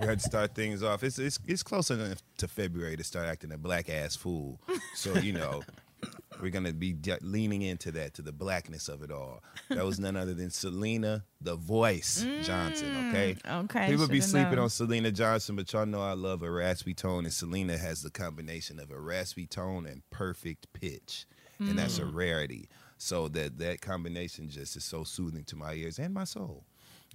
We had to start things off. It's it's it's close enough to February to start acting a black ass fool. So you know, we're gonna be leaning into that, to the blackness of it all. That was none other than Selena, the voice Johnson. Mm, okay. okay, People be sleeping known. on Selena Johnson, but y'all know I love a raspy tone, and Selena has the combination of a raspy tone and perfect pitch, and that's a mm. rarity. So that that combination just is so soothing to my ears and my soul.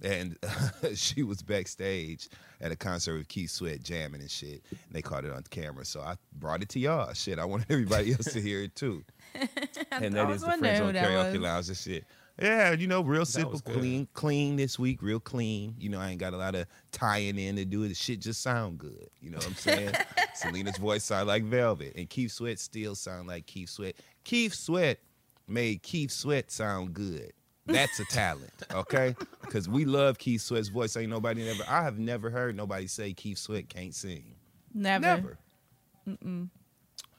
And she was backstage at a concert with Keith Sweat jamming and shit. And they caught it on camera, so I brought it to y'all. Shit, I wanted everybody else to hear it too. and that was is the wondering Friends on that Karaoke was. Lounge and shit. Yeah, you know, real simple, clean, clean this week, real clean. You know, I ain't got a lot of tying in to do it. The shit just sound good. You know what I'm saying? Selena's voice sound like velvet, and Keith Sweat still sound like Keith Sweat. Keith Sweat made Keith Sweat sound good. That's a talent, okay? Because we love Keith Sweat's voice. Ain't nobody never. I have never heard nobody say Keith Sweat can't sing. Never. Never.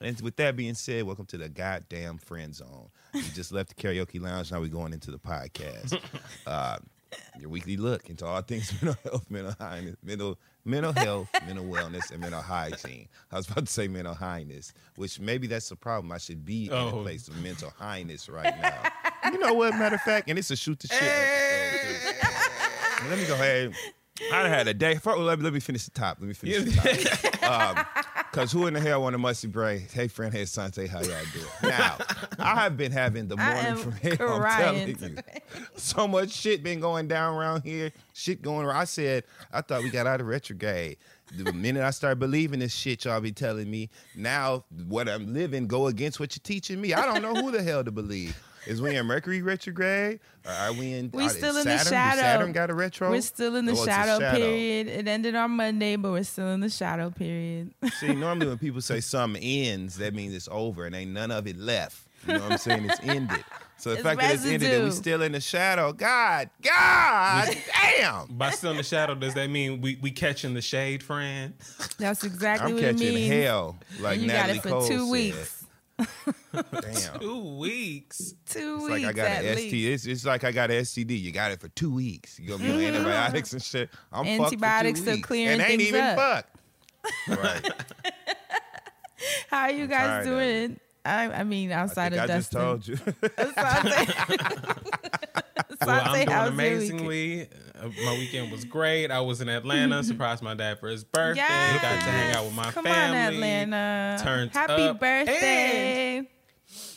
And with that being said, welcome to the goddamn friend zone. We just left the karaoke lounge. Now we're going into the podcast. uh, your weekly look into all things mental health, mental highness, mental mental health, mental wellness, and mental hygiene. I was about to say mental highness, which maybe that's the problem. I should be in a Oh. place of mental highness right now. you know what? Matter of fact, and it's a shoot the shit. too. Let me go ahead. I had a day. Let, me, let me finish the top. Let me finish the top. Um, Cause who in the hell want a musty brain? Hey, friend, hey, Sante, how y'all doing? Now, I have been having the morning from hell. I'm telling you, so much shit been going down around here. Shit going. around. I said I thought we got out of retrograde. The minute I start believing this shit y'all be telling me, now what I'm living go against what you're teaching me. I don't know who the hell to believe. Is we in Mercury retrograde? Or are we in? We are- still is in the shadow. Do Saturn got a retro. We're still in the Oh, shadow, shadow. period. It ended on Monday, but we're still in the shadow period. See, normally when people say something ends, that means it's over and ain't none of it left. You know what I'm saying? It's ended. So the It's fact that it's ended and we residue. still in the shadow, God, God damn. By still in the shadow, does that mean we we catching the shade, friend? That's exactly what I'm what it catching hell, like And you Natalie got it for Cole two said. weeks. Damn. Two weeks. Two It's weeks like I got at an least. STD. It's, it's like I got an STD. You got it for two weeks. You gonna be on mm-hmm. antibiotics and shit. I'm fucked for two Antibiotics to weeks. clearing and ain't even up. fucked. Right. How are you I'm guys doing? I, I mean, I outside think of I just told you. Asante, Well, I'm doing how's your week? amazingly. Uh, My weekend was great. I was in Atlanta, surprised my dad for his birthday. Yes. Got to hang out with my Come family. on, Atlanta. Turned Happy up. birthday.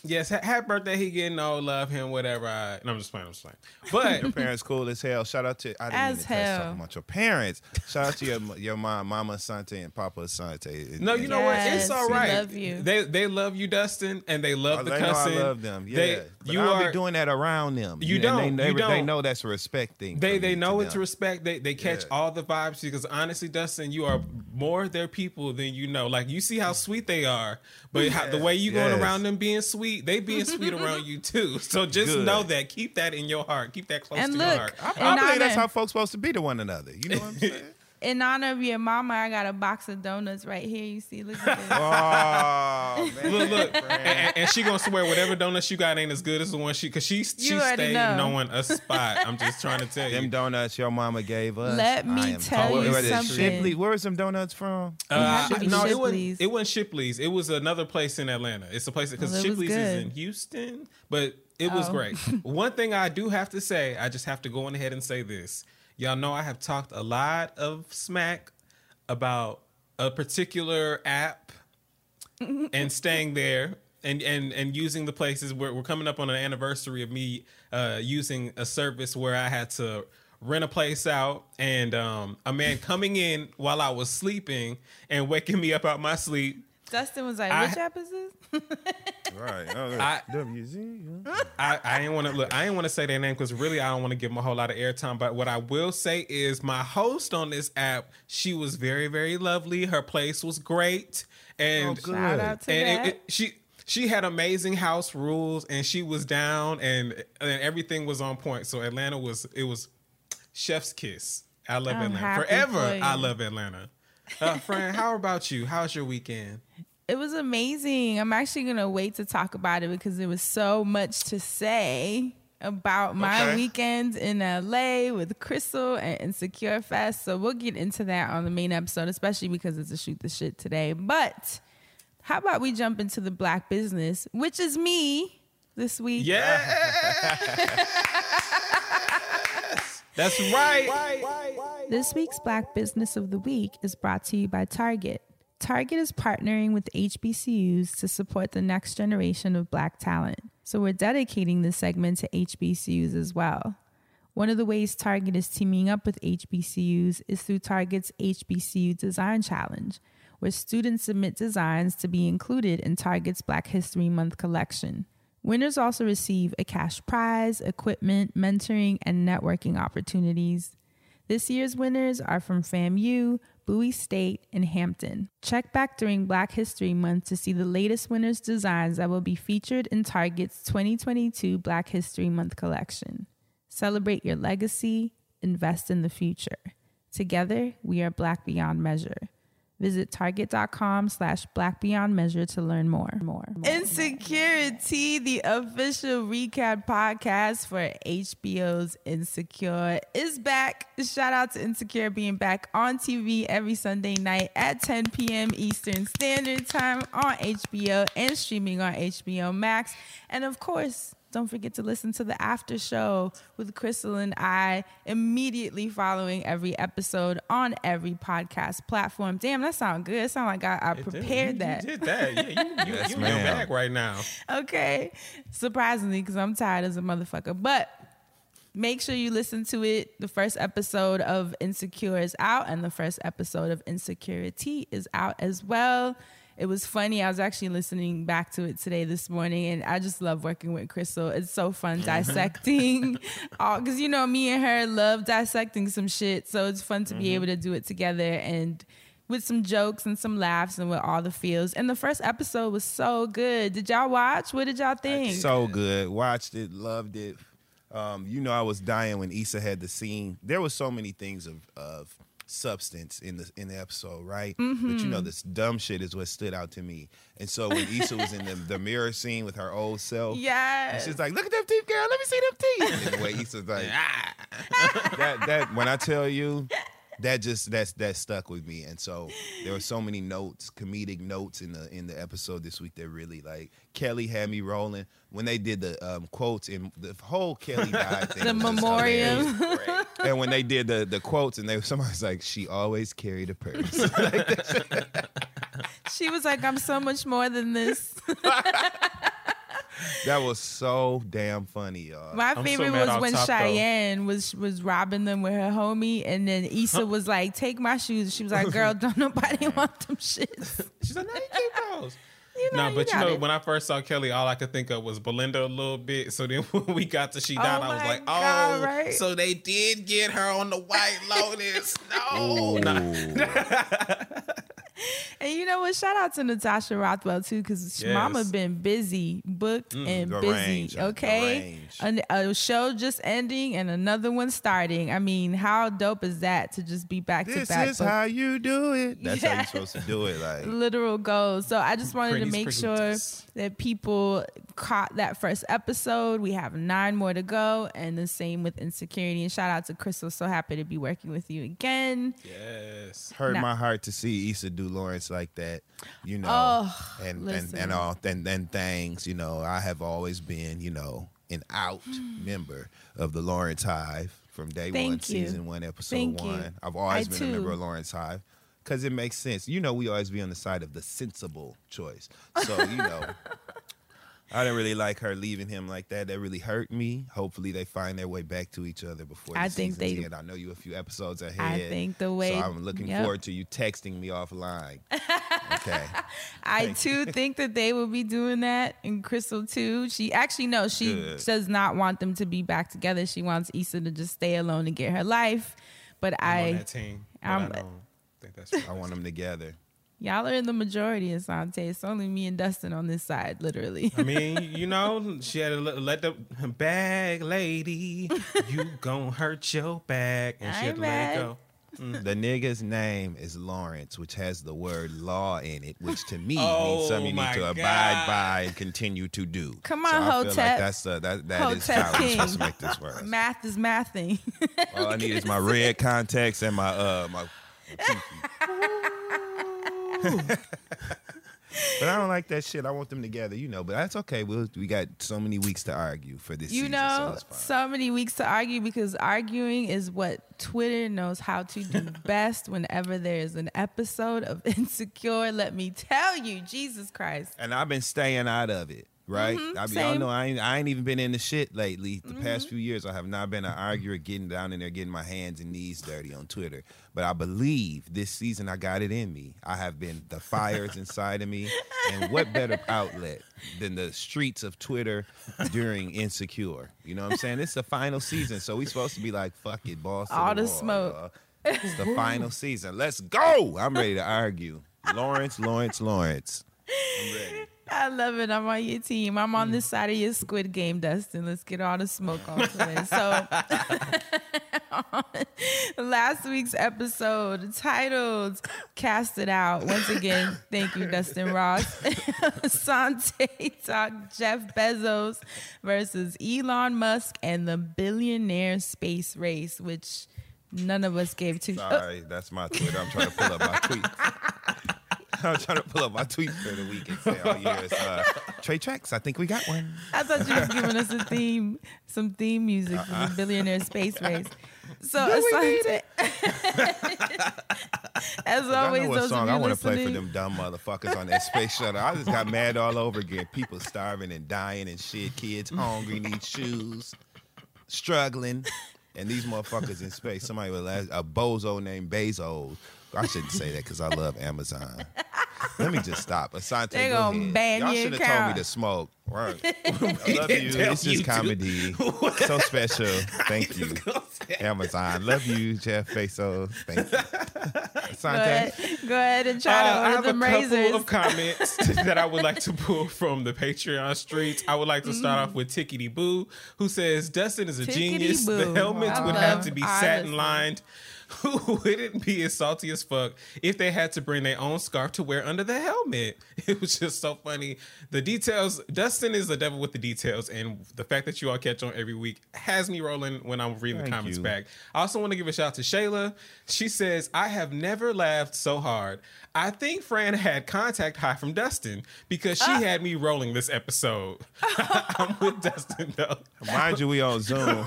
Yes, ha- happy birthday. He getting old, love him, whatever. I, no, I'm just playing. I'm just playing. But Your parents cool as hell. Shout out to I didn't As mean to hell. talking about your parents. Shout out to your your mom, Mama Sante and Papa Sante. No, you know what? It's all right. love you. They they love you, Dustin, and they love Oh, the they know cussing. I love them. Yeah, They, but you I don't are be doing that around them. You And don't. They, You they, they don't. know that's a respect thing. They they know it's them. respect. They they catch Yeah. all the vibes because honestly, Dustin, you are more their people than you know. Like you see how sweet they are, but how, the way you going around them being sweet, they being sweet around you too. So just Good. know that. Keep that in your heart. Keep that close And to look, your heart. I, In I believe that's how folks supposed to be to one another. You know what I'm saying? In honor of your mama, I got a box of donuts right here. You see, look at this. oh man. Look, look, and, and- and she gonna swear whatever donuts you got ain't as good as the one she, cause she she You already stayed know. knowing a spot. I'm just trying to tell you. Them donuts your mama gave us. Let me tell told- you What is it, something. Shipley? Where's some donuts from? Uh, had no, it wasn't. It wasn't Shipley's. It was another place in Atlanta. It's a place because Well, Shipley's is in Houston, but it was Oh. great. One thing I do have to say, I just have to go on ahead and say this. Y'all know I have talked a lot of smack about a particular app and staying there and and and using the places where we're coming up on an anniversary of me uh using a service where I had to rent a place out and um a man coming in while I was sleeping and waking me up out my sleep. Dustin was like, I- which app is this? Right. I- WZ. I, I ain't want to look. I ain't want to say their name because really I don't want to give them a whole lot of airtime. But what I will say is my host on this app, she was very very lovely. Her place was great, and oh, good. Shout out to and that. it, it, she she had amazing house rules and she was down and and everything was on point. So Atlanta was it was chef's kiss. I love I'm Atlanta forever. for. I love Atlanta. Uh, friend, how about you? How's your weekend? It was amazing. I'm actually gonna wait to talk about it because there was so much to say about my Okay. weekends in LA with Crystal and Insecure Fest. So we'll get into that on the main episode, especially because it's a shoot the shit today. But how about we jump into the black business, which is me this week. Yeah, that's right. This week's Black Business of the Week is brought to you by Target. Target is partnering with HBCUs to support the next generation of Black talent. So we're dedicating this segment to HBCUs as well. One of the ways Target is teaming up with HBCUs is through Target's HBCU Design Challenge, where students submit designs to be included in Target's Black History Month collection. Winners also receive a cash prize, equipment, mentoring, and networking opportunities. This year's winners are from FAMU, Bowie State, and Hampton. Check back during Black History Month to see the latest winners' designs that will be featured in Target's 2022 Black History Month collection. Celebrate your legacy, invest in the future. Together, we are Black Beyond Measure. Visit target.com slash black beyond measure to learn more. more. Insecurity, the official recap podcast for HBO's Insecure, is back. Shout out to Insecure being back on TV every Sunday night at 10 p.m. Eastern Standard Time on HBO and streaming on HBO Max. And of course, don't forget to listen to the after show with Crystal and I immediately following every episode on every podcast platform. Damn, that sounds good. It sound like I, I prepared you, that. You did that. Yeah, you, you, Yes, you in your right now. okay. Surprisingly, because I'm tired as a motherfucker. But make sure you listen to it. The first episode of Insecure is out, and the first episode of Insecurity is out as well. It was funny. I was actually listening back to it today this morning, and I just love working with Crystal. It's so fun dissecting, all because you know me and her love dissecting some shit. So it's fun to be able to do it together and with some jokes and some laughs and with all the feels. And the first episode was so good. Did y'all watch? What did y'all think? So good. Watched it, loved it. Um, you know, I was dying when Issa had the scene. There was so many things of of substance in the in the episode, right? But you know, this dumb shit is what stood out to me. And so when Issa was in the, the mirror scene with her old self, yeah, she's like, "Look at them teeth, girl. Let me see them teeth." And the way Issa's like, ah. that that when I tell you, that just that's that stuck with me. And so there were so many notes, comedic notes in the in the episode this week that really like Kelly had me rolling when they did the um, quotes and the whole Kelly died thing. The was just memoriam. and when they did the the quotes and they somebody's like, she always carried a purse. She was like, I'm so much more than this. That was so damn funny, y'all. My so favorite mad was when top, though. Cheyenne was was robbing them with her homie, and then Issa was like, "Take my shoes." She was like, "Girl, don't nobody want them shits." She's like, no, you keep those. You know, No, but you got know, it. when I first saw Kelly, all I could think of was Belinda a little bit. So then when we got to She Died, I was oh my like, God, oh, right? so they did get her on the White Lotus. No. And you know what? Shout out to Natasha Rothwell too, because Yes. Mama been busy, booked mm, and busy. range, okay, range. An- a show just ending and another one starting. I mean, how dope is that to just be back to back? This is book- how you do it. That's how you're supposed to do it. Like literal goals. So I just wanted to make sure that people caught that first episode. We have nine more to go, and the same with insecurity. And shout out to Crystal. So happy to be working with you again. Yes. hurt Nah. my heart to see Issa do Lawrence like that, you know, Oh, and, and and all and and things. You know, I have always been, you know, an out hmm. member of the Lawrence Hive from day one, you. season one, episode Thank you. one. I've always I been too. a member of Lawrence Hive because it makes sense. You know, we always be on the side of the sensible choice. So you know. I didn't really like her leaving him like that. That really hurt me. Hopefully, they find their way back to each other before the I think season's they- end. I know you a few episodes ahead. I think the way- So I'm looking yep. forward to you texting me offline. Okay. I too think that they will be doing that, and Crystal too. She actually no, she Good. does not want them to be back together. She wants Issa to just stay alone and get her life. But I'm on I, that team. But I'm- I don't think that's right. I want them together. Y'all are in the majority, Asante. It's only me and Dustin on this side, literally. I mean, you know, she had to let, let the bag lady, you gon' hurt your back, and she I had to let it go. The nigga's name is Lawrence, which has the word law in it, which to me Oh, means something you need to abide by and continue to do. Come so on, I feel like Hotep. that's uh, that that is Hotep how we're King. supposed to make this work. Math is mathing. All I need is my red contacts and my uh my. but I don't like that shit. I want them together, you know. But that's okay. We will we got so many weeks to argue for this. you season, know, so, so many weeks to argue because arguing is what Twitter knows how to do best whenever there is an episode of Insecure. Let me tell you, Jesus Christ. and I've been staying out of it. Right, I mean, y'all Mm-hmm. Mm-hmm. know I ain't, I ain't even been in the shit lately. The past few years, I have not been an arguer, getting down in there, getting my hands and knees dirty on Twitter. But I believe this season I got it in me. I have been the fires inside of me, and what better outlet than the streets of Twitter during Insecure? You know what I'm saying? It's the final season, so we supposed to be like, fuck it, boss. All the wall, smoke. y'all. It's the final season. Let's go. I'm ready to argue. Lawrence, Lawrence, Lawrence. I'm ready. I love it. I'm on your team. I'm on this mm. side of your Squid Game, Dustin. Let's get all the smoke on Twitter. So, last week's episode titled "Cast It Out." Once again, thank you, Dustin Ross. Sante talk Jeff Bezos versus Elon Musk and the billionaire space race, which none of us gave two. Oh, that's my Twitter. I'm trying to pull up my tweet. I'm trying to pull up my tweets for the week and say all year is uh, Trey Tracks. I think we got one. I thought you was giving us a theme, some theme music for Uh-uh. the billionaire space race. So Asante, as I always, know what those song I want to play for them dumb motherfuckers on that space shuttle. I just got mad all over again. People starving and dying and shit. Kids hungry, need shoes, struggling, and these motherfuckers in space. Somebody with a bozo named Bezos. I shouldn't say that because I love Amazon. Let me just stop. Asante, They go gonna ahead. ban Y'all your should have told me to smoke. Right. I love you. tell It's you just to. comedy. so special. Thank you. Amazon. Love you, Jeff Bezos. Thank you. go Asante. ahead, go ahead and Uh, try I to have order a them couple razors. of comments that I would like to pull from the Patreon streets. I would like to start off with Tickety Boo, who says Dustin is a Tickety genius. The Boo. helmets I would have to be our satin listeners. lined would it be as salty as fuck if they had to bring their own scarf to wear under the helmet? It was just so funny. The details, Dustin is the devil with the details, and the fact that you all catch on every week has me rolling when I'm reading the comments you. back. I also want to give a shout out to Shayla. She says, I have never laughed so hard. I think Fran had contact high from Dustin because she ah. had me rolling this episode. I'm with Dustin though. Mind you, we on Zoom,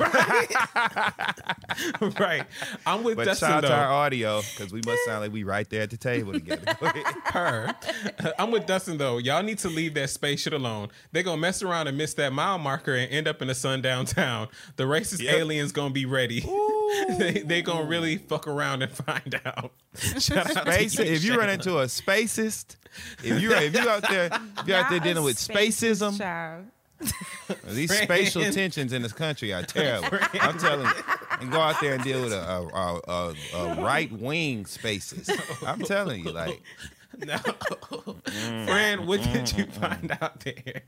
right. I'm with but Dustin shout out to our audio because we must sound like we right there at the table together. Go her. I'm with Dustin though. Y'all need to leave that space shit alone. They're gonna mess around and miss that mile marker and end up in the sundown town. The racist Yep. aliens gonna be ready. they they gonna really fuck around and find out. Shout out to Space, you, if you run into a spacist, if you if you out there if you out there dealing with spaces, spacism, child. These Friend. spatial tensions in this country are terrible. I'm telling you, and go out there and deal with a, a, a, a, a right wing spaces. I'm telling you, like no. Friend, what did you find out there?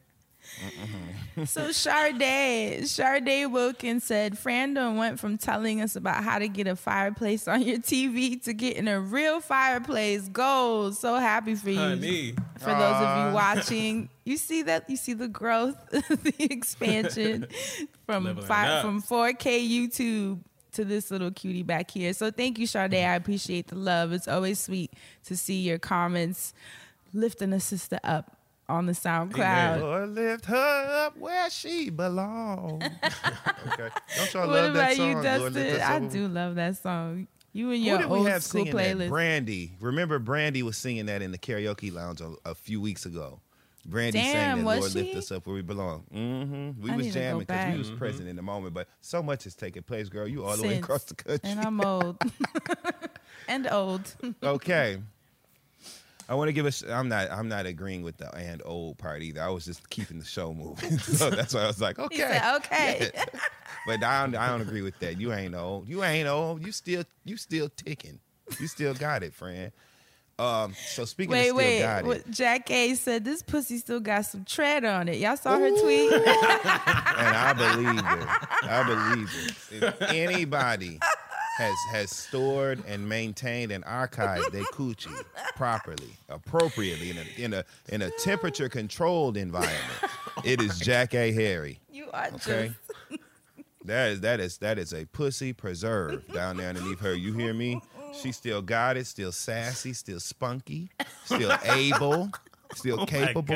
So Sade, Sade Wilkins said, Frandon went from telling us about how to get a fireplace on your TV to getting a real fireplace. Goals. So happy for you. Honey. For those of you watching, you see that you see the growth, the expansion from Leveling five, from 4K YouTube to this little cutie back here. So thank you, Sade. I appreciate the love. It's always sweet to see your comments lifting a sister up on the SoundCloud. Lord lift her up where she belongs. okay, don't y'all What love that about song? you, Lord, lift Dustin? us I do love that song. You and your we old have school singing that? playlist. Brandy. Remember, Brandy was singing that in the karaoke lounge a, a few weeks ago. Brandy Damn, sang that Lord she? lift us up where we belong. Mm-hmm. We I was need to go jamming because we was present in the moment, but so much is taking place, girl. You all the way across the country. and I'm old. and old. okay. I want to give us. I'm not. I'm not agreeing with the and old part either. I was just keeping the show moving. so that's why I was like, okay, said, okay. Yeah. But I don't, I don't agree with that. You ain't old. You ain't old. You still. You still ticking. You still got it, friend. Um. So speaking of still wait. got it. Jackée said this pussy still got some tread on it. Y'all saw her tweet? and I believe it. I believe it. If anybody has has stored and maintained and archived their coochie properly, appropriately in a in a in a temperature controlled environment, it is Jackée Harry. you are Okay. just That is that is that is a pussy preserve down there underneath her. You hear me? She still got it, still sassy, still spunky, still able, still capable.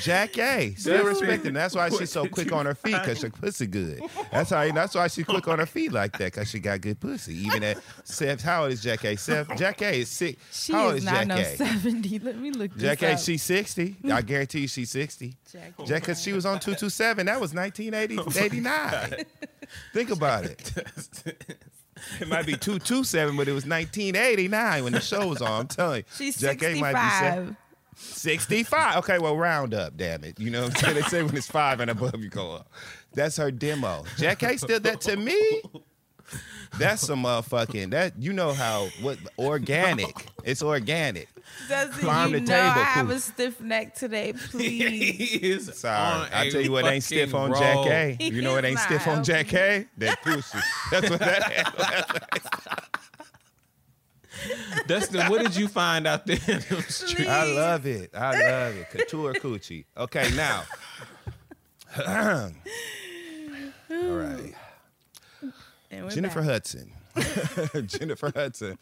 Jackée. Still respecting. That's why she's so quick on her feet because her pussy good. That's how. That's why she's quick on her feet like that because she got good pussy. Even at Seth, how old is Jackée? Seth, Jackée is sick. she how old is is not Jack no A? 70. Let me look this Jackée, up. she's 60. I guarantee you she's 60. Jack Jack, because she was on 227. That was 1989. Think about it. It might be 227, but it was 1989 when the show was on. I'm telling you. She's Jackée might be se- 65. 65. Okay, well, round up, damn it. You know what I'm saying? They say when it's five and above, you go up. That's her demo. Jackée still that to me. That's some motherfucking that you know how what organic. It's organic. Doesn't Farm you to know I table have poop. a stiff neck today, he please? is Sorry. on I a tell you what ain't stiff fucking on Jack roll. A. You know what ain't stiff on Jackée? That pussy. That's what that Dustin, what did you find out there? in them streets? I love it. I love it. Couture coochie. Okay, now. All right. And Jennifer back. Hudson. Jennifer Hudson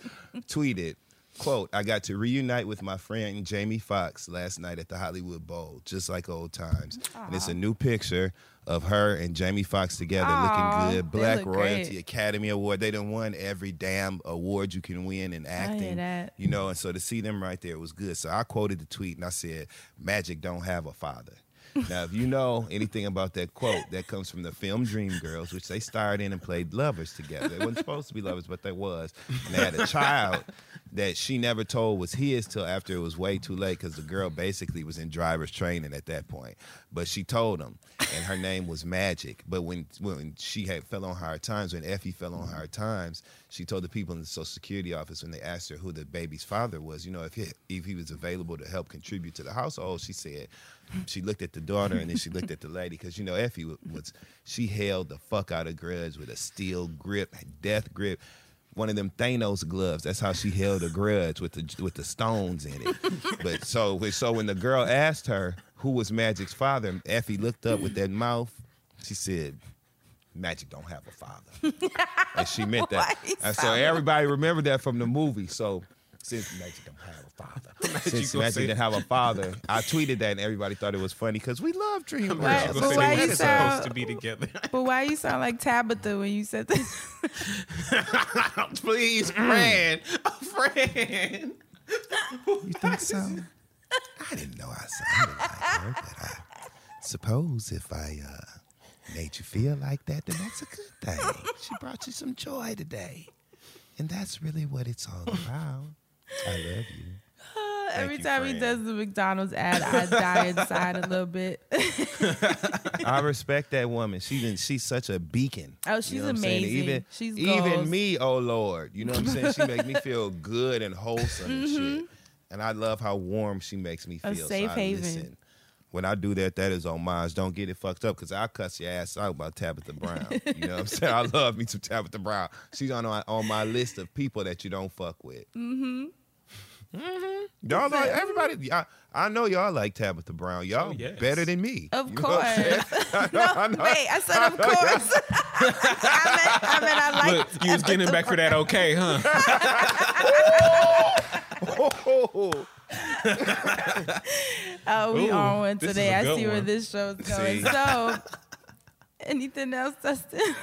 tweeted, quote, I got to reunite with my friend Jamie Foxx last night at the Hollywood Bowl, just like old times. And it's a new picture of her and Jamie Foxx together Aw, looking good. Black Royalty great. Academy Award. They done won every damn award you can win in acting. You know, and so to see them right there was good. So I quoted the tweet and I said, Magic don't have a father. Now, if you know anything about that quote, that comes from the film Dreamgirls, which they starred in and played lovers together. They weren't supposed to be lovers, but they was. And they had a child that she never told was his till after it was way too late because the girl basically was in driver's training at that point. But she told him, and her name was Magic. But when when she had fell on hard times, when Effie fell on hard times, she told the people in the Social Security office when they asked her who the baby's father was, you know, if he, if he was available to help contribute to the household, she said, she looked at the daughter and then she looked at the lady because you know Effie was she held the fuck out of grudge with a steel grip, death grip. one of them Thanos gloves. That's how she held a grudge with the with the stones in it. but so so when the girl asked her who was Magic's father, Effie looked up with that mouth. She said, "Magic don't have a father," and she meant that. And so everybody remembered that from the movie. So since Magic don't have a father, since gonna Magic didn't have a father, I tweeted that and everybody thought it was funny because we love Dream Why- Why, Girls. but but why they you were sound- supposed to be together. But why you sound like Tabitha when you said that? Please, friend, a friend. You think so? I didn't know I sounded like her, but I suppose if I uh, made you feel like that, then that's a good thing. She brought you some joy today. And that's really what it's all about. I love you. Every you, time he does the McDonald's ad, I die inside a little bit. I respect that woman. She been, she's such a beacon. Oh, You she's know what amazing. Even, She's even goals. me, oh Lord. You know what I'm saying? She make me feel good and wholesome and shit. And I love how warm she makes me Mm-hmm. A feel. safe so I haven. listen. When I do that, that is homage. Don't get it fucked up because I'll cuss your ass out about Tabitha Brown. You know what I'm saying? I love me some Tabitha Brown. She's on my, on my list of people that you don't fuck with. Mm-hmm. Mm-hmm. Y'all like everybody. I, I know y'all like Tabitha Brown. Y'all Oh, yes. better than me. Of You know I'm saying? course. no, wait, I said of course. I meant, I meant I like. Look, you was getting back for that okay, huh? Oh, Oh, we Ooh, on one today. I good see where this show's going. See? So, anything else, Dustin?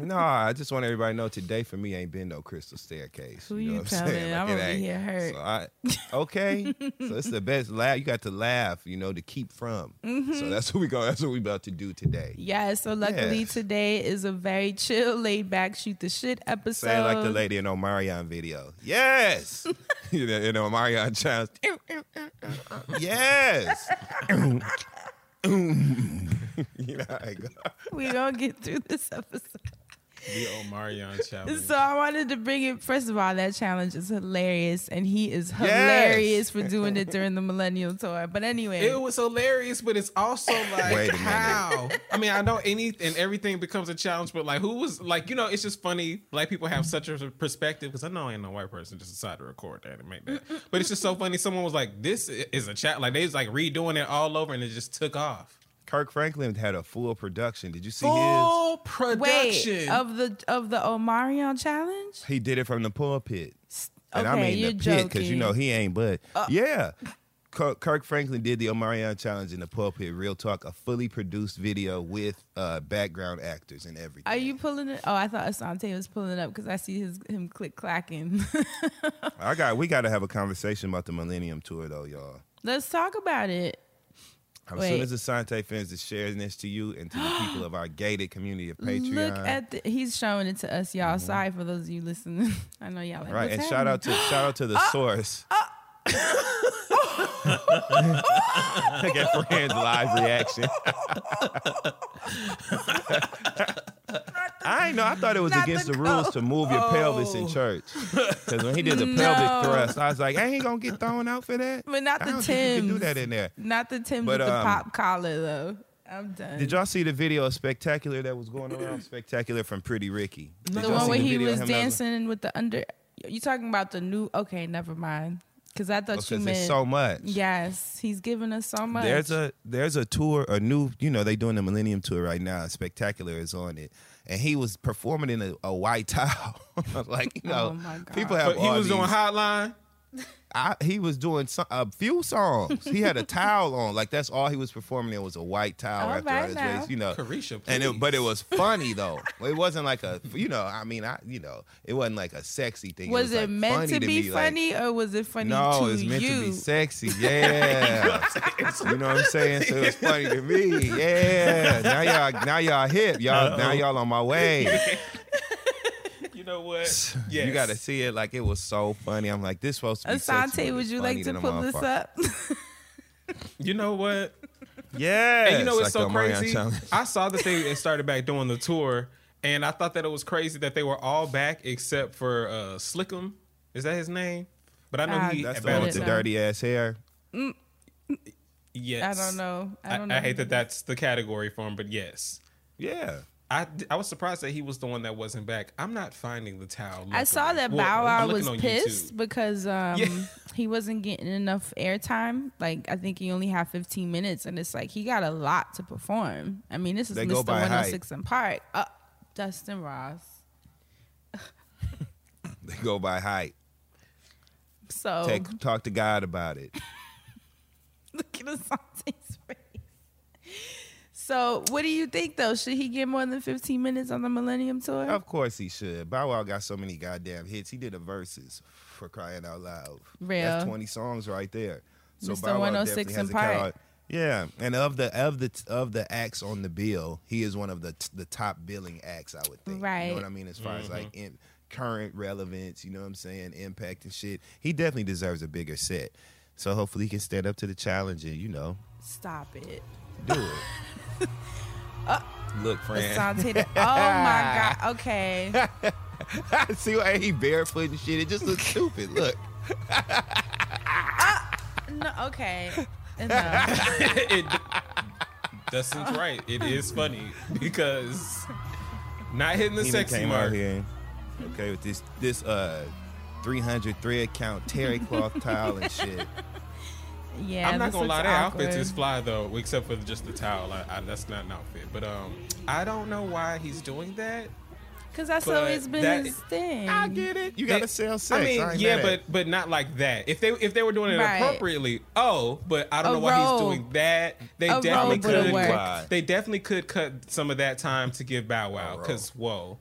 No, I just want everybody to know today for me ain't been no crystal staircase. Who know you what I'm telling? saying? I'm over ain't. here hurt. So I, okay, so it's the best laugh. You got to laugh, you know, to keep from. Mm-hmm. So that's what we go. That's what we about to do today. Yeah, so luckily Yes. today is a very chill, laid back, shoot the shit episode. Say like the lady in Omarion video. Yes, you know, in Omarion challenge. yes. you know how I go. We gonna get through this episode. The Omarion challenge. So I wanted to bring it. First of all, that challenge is hilarious, and he is hilarious for doing it during the Millennial Tour. But anyway, It was hilarious, but it's also like Wait a minute. how. I mean, I know any and everything becomes a challenge, but like who was like you know, it's just funny. Black people have such a perspective because I know I ain't no white person just decided to record that and make that. But it's just so funny. Someone was like, "This is a chat." Like they was like redoing it all over, and it just took off. Kirk Franklin had a full production. Did you see Full wait production. of the of the Omarion challenge. his? He did it from the pulpit. And I Okay, mean you're the pit because you joking. Uh, know he ain't. But yeah, Kirk, Kirk Franklin did the Omarion challenge in the pulpit. Real talk, a fully produced video with uh, background actors and everything. Are you pulling it? Oh, I thought Asante was pulling it up because I see his him click clacking. I got. We got to have a conversation about the Millennium Tour though, y'all. Let's talk about it. As Wait. soon as Asante finishes sharing this to you and to the people of our gated community of Patreon. Mm-hmm. Look at the, he's showing it to us, y'all. Sorry for those of you listening. I know y'all like right, and shout out to shout out to the Uh, source. Get friends live reaction. I ain't know. I thought it was Not against the the, rules to move your pelvis in Oh. church. Because when he did the No. pelvic thrust, I was like, I ain't gonna get thrown out for that. But not the can do that in there. Not the Tim But, with the um, pop collar though. I'm done. Did y'all see the video of Spectacular that was going around? Spectacular from Pretty Ricky. Did the one where he video of was dancing with the under? You talking about the new? Okay, never mind. Because I thought you meant so much. Yes, he's giving us so much. There's a there's a tour, a new, you know, they doing the Millennium Tour right now. Spectacular is on it, and he was performing in a, a white towel. like you oh know, Oh, my God. people have but he was doing these- hotline. I, he was doing some, a few songs. He had a towel on, like that's all he was performing. in was a white towel All wrapped right his now. waist, you know. Carisha, and it, but it was funny though. It wasn't like a, you know, I mean, I, you know, it wasn't like a sexy thing. was it, it like, meant to be me, like- funny or was it funny no, to it was meant you? to be sexy. Yeah. you know what I'm saying? So it was funny to me. Yeah. Now y'all now y'all hip. Y'all now y'all on my way. You know what? Yes. You gotta see it like it was so funny. I'm like, this supposed to be sexy, Asante, would you like to than pull this up? You know what? Yeah. And you know what's so crazy? I saw that they started back doing the tour, and I thought that it was crazy that they were all back except for uh, Slick'em. Is that his name? But I know Ah, he. That's the one with the know. dirty ass hair. Yes. I don't know. I I, don't know. I hate that that's the category for him, but yes. Yeah. I, I was surprised that he was the one that wasn't back. I'm not finding the towel. I saw that Well, Bow Wow looking was pissed YouTube. because um, Yeah. he wasn't getting enough airtime. Like I think he only had 15 minutes, and it's like he got a lot to perform. I mean, this is They Mr. by 106 & Park. Uh, Dustin Ross. They go by height. So Take, talk to God about it. look at face. So what do you think though? Should he get more than 15 minutes on the Millennium Tour? Of course he should. Bow Wow got so many goddamn hits. He did a Verzuz for crying out loud. Real. That's twenty songs right there. So Mr. Bow Wow 106 definitely has a oh Park. Yeah, and of the of the of the acts on the bill, he is one of the the top billing acts. I would think. Right. You know what I mean? As far as like mm-hmm. in, current relevance, you know what I'm saying, impact and shit. He definitely deserves a bigger set. So hopefully he can stand up to the challenge and you know Stop it. Do it. Look, friend. Asante. oh my God. Okay. I see why he barefoot and shit? It just looks stupid. Look. No. Okay. Enough. it, Dustin's right. It is funny because not hitting the He done sexy came out mark. here, okay, with this this uh 300 thread count terry cloth towel and shit. Yeah. I'm not gonna lie, looks their outfits awkward. is fly though, except for just the towel. I, I, that's not an outfit, but um, I don't know why he's doing that. Cause that's But always been that- his thing. I get it. You gotta They- sell sex. I mean, ain't yeah, but it. but not like that. If they if they were doing it Right. appropriately, oh, but I don't A know why he's doing that. They A definitely could. worked. They definitely could cut some of that time to give Bow Wow because whoa.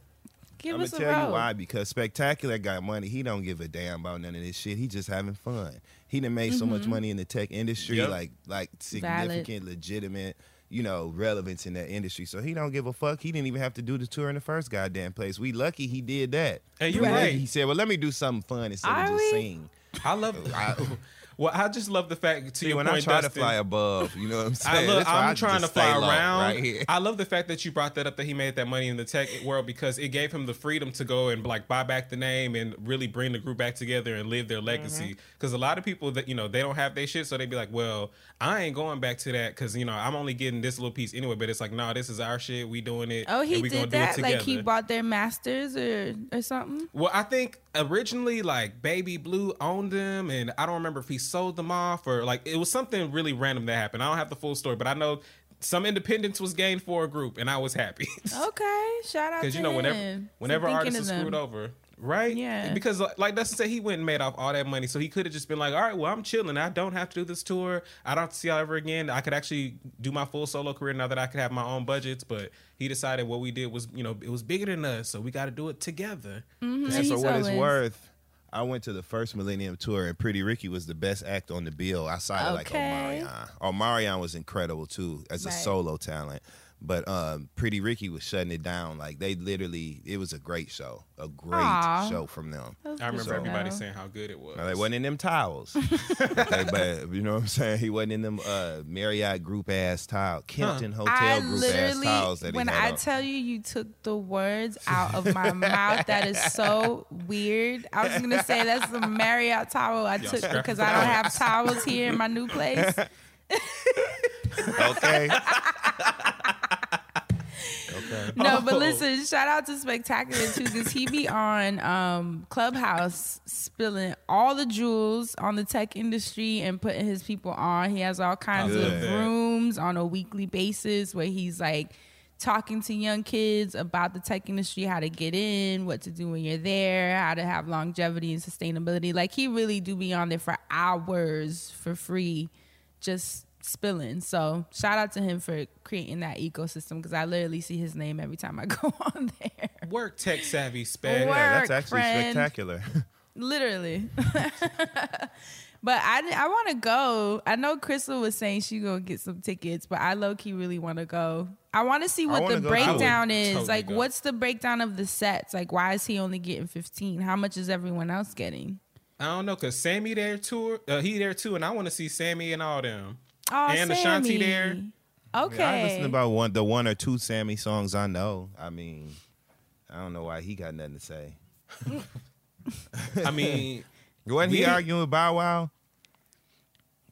Give I'm us gonna a tell robe. you why. Because Spectacular got money. He don't give a damn about none of this shit. He just having fun. He done made so Mm-hmm. much money in the tech industry, Yep. like like significant, legitimate, you know, relevance in that industry. So he don't give a fuck. He didn't even have to do the tour in the first goddamn place. We lucky he did that. And you're We lucky right. He said, "Well, let me do something fun instead Are of just we? sing." I love. well, I just love the fact to See, your when point, I try Dustin, to fly above, you know what I'm saying? look, That's why I I'm trying to fly around. right here. I love the fact that you brought that up that he made that money in the tech world because it gave him the freedom to go and like buy back the name and really bring the group back together and live their legacy. Mm-hmm. Because a lot of people that you know they don't have their shit, so they'd be like, "Well, I ain't going back to that because you know I'm only getting this little piece anyway." But it's like, no, this is our shit. We doing it. Oh, he and we gonna did that. Like he bought their masters or or something. Well, I think originally like Baby Blue owned them, and I don't remember if he sold them off or like it was something really random that happened. I don't have the full story, but I know some independence was gained for a group, and I was happy. Okay, shout out because you know whenever him. Whenever artists are screwed over, right? Yeah. Because like, like Dustin said, he went and made off all that money, so he could have just been like, "All right, well, I'm chilling. I don't have to do this tour. I don't have to see y'all ever again. I could actually do my full solo career now that I could have my own budgets." But he decided what we did was, you know, it was bigger than us, so we got to do it together. Mhm, And he's for what it's worth, I went to the first Millennium Tour, and Pretty Ricky was the best act on the bill outside of like Okay. Omarion. Omarion was incredible too as a solo talent, but um, Pretty Ricky was shutting it down. Like they literally, it was a great show, a great Aw. show from them. I remember good to everybody know. saying how good it was. Now, they wasn't in them towels, okay, but you know what I'm saying. He wasn't in them uh, Marriott group ass towels, Kimpton Hotel I group ass towels that he when had I on. tell you, you took the words out of my mouth. That is so weird. I was gonna say that's the Marriott towel I took because I don't have towels here in my new place. okay. okay. No, Oh. but listen, shout out to Spectacular too, because he be on um, Clubhouse spilling all the jewels on the tech industry and putting his people on. He has all kinds Good. of rooms on a weekly basis where he's like talking to young kids about the tech industry, how to get in, what to do when you're there, how to have longevity and sustainability. Like he really do be on there for hours for free, just spilling. So shout out to him for creating that ecosystem because I literally see his name every time I go on there. Work tech savvy spec. Yeah, that's actually friend. spectacular. Literally. but I, I want to go. I know Crystal was saying she gonna get some tickets, but I low key really want to go. I want to see what the go breakdown I is. totally like, go. what's the breakdown of the sets? Like, why is he only getting fifteen? How much is everyone else getting? I don't know, cause Sammie there too. Uh, he there too, and I want to see Sammie and all them. Oh, And Ashanti there. Okay. I listen about one the one or two Sammie songs I know. I mean, I don't know why he got nothing to say. I mean, Wasn't he We- arguing with Bow Wow?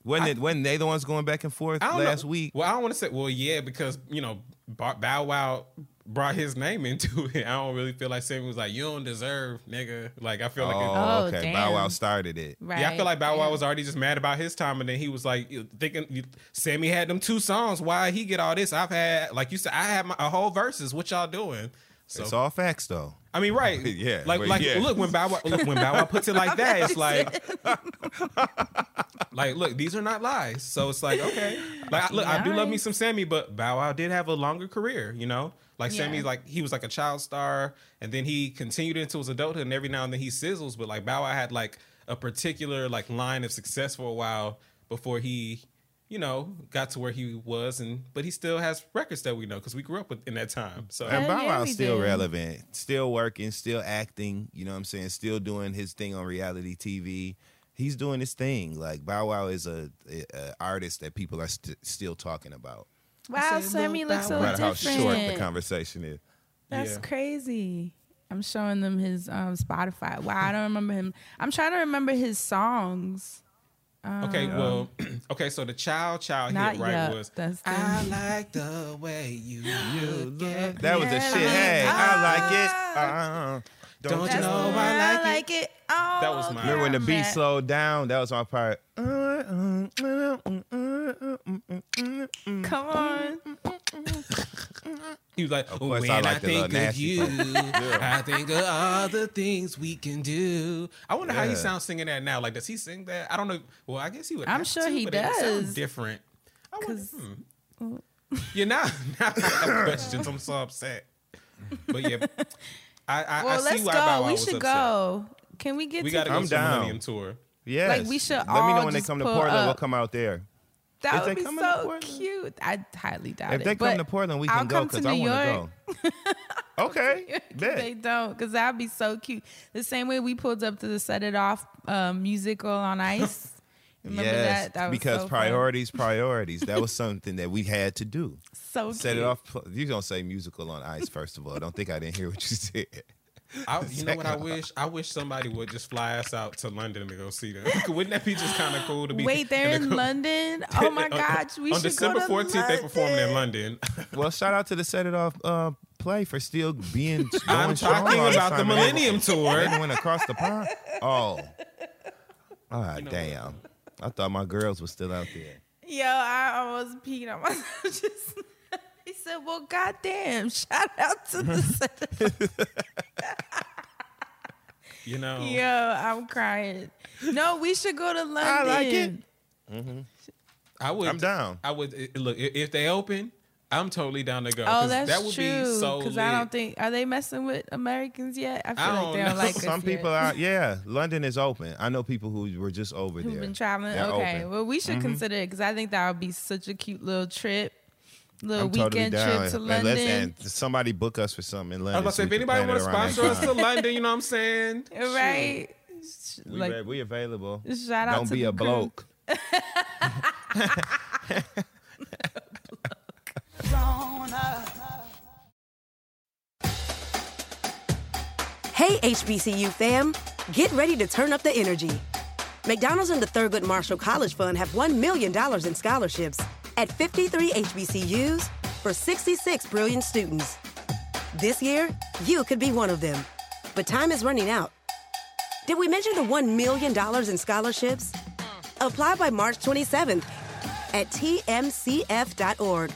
Wasn't it? Wasn't they the ones going back and forth last know. week? Well, I don't want to say. Well, yeah, because you know Bow Bow Wow brought his name into it. I don't really feel like Sammie was like, "You don't deserve, nigga." Like I feel like, it, Oh, Oh, okay. Bow Wow started it. Right. yeah, I feel like Bow Wow yeah. was already just mad about his time, and then he was like thinking, "Sammie had them two songs. Why he get all this? I've had, like you said, I had my a whole Verzuz. What y'all doing?" So It's all facts though. I mean, right? Yeah, Like, like, yeah. look when Bow Wow, look, when Bow Wow puts it like that, it's like, like, look, these are not lies. So it's like, okay, like, look, I do love me some Sammie, but Bow Wow did have a longer career, you know. Like Yeah. Sammie's like he was like a child star, and then he continued into his adulthood, and every now and then he sizzles. But like Bow Wow had like a particular like line of success for a while before he, you know, got to where he was, and but he still has records that we know because we grew up with, in that time. So And Bow yeah, Wow's we still did. relevant, still working, still acting. You know what I'm saying? Still doing his thing on reality TV. He's doing his thing. Like Bow Wow is a, a, a artist that people are st- still talking about. Wow, Sammie looks Bow so No matter how different. short the conversation is. That's Yeah. crazy. I'm showing them his um, Spotify. Wow, I don't remember him. I'm trying to remember his songs. Okay, well, okay. So the child child Not hit right yet. was That's the- I like the way you you look That was the Yeah. shit. Hey, I like it. Ah. Uh, Don't you That's know the I like it? it. Oh, That was my- Remember when the beat Matt. slowed down? That was my part. Come on. He was like, course, when I I, like the think little of nasty you, part. I think of all the things we can do. I wonder how he sounds singing that now. Like, does he sing that? I don't know. Well, I guess he would. I'm sure to, he but it would sound does. different. I wonder, 'Cause- hmm. Yeah, now, now I have questions. I'm so upset. But yeah, I, I, Well, I see let's why Bow go. Wow We was should upset. go. Can we get We to got to go I'm to the down. Millennium Tour. Yes. Like, we should Let me know when they come to Portland. We'll come out there. That If would be so cute. I highly doubt If it. If they come to Portland, we can I'll go because I want to go. okay, they don't, because that'd be so cute. The same way we pulled up to the Set It Off um, musical on ice. Remember yes, that? That was because so priorities, priorities. That was something that we had to do. So Set cute. it off. You don't say musical on ice. First of all, I don't think I didn't hear what you said. I, you know what I wish? I wish somebody would just fly us out to London to go see them. Wouldn't that be just kind of cool to be? Wait, they're to in London. Oh my on- gosh, we on should December 14th, they performed in London. London. Well, shout out to the Set It Off uh, play for still being. I'm talking about the. Millennium Tour. They went across the pond. Oh, ah, damn! I thought my girls were still out there. Yo, I almost peed on myself. Just he said, "Well, goddamn! Shout out to the Set. You know, Yo, I'm crying. No, we should go to London. I like it. I would. I'm down. I would look if they open. I'm totally down to go. Oh, 'cause that's that would true. be so Because. I don't think are they messing with Americans yet? I feel I like don't they don't know. like us Some yet. people are. Yeah, London is open. I know people who were just over there. who've been traveling. They're okay, open. Mm-hmm. well, we should consider it because I think that would be such a cute little trip, little I'm totally weekend down. trip to And London. let's- and somebody book us for something in I London. was about to say, if anybody plan want to sponsor us to. London, you know what I'm saying? right? we, like, we available. shout out Don't to be the a crew. bloke. Hey, HBCU fam, get ready to turn up the energy. McDonald's and the Thurgood Marshall College Fund have $1 million in scholarships at 53 HBCUs for 66 brilliant students. This year, you could be one of them. But time is running out. Did we mention the $1 million in scholarships? Apply by March 27th at tmcf.org.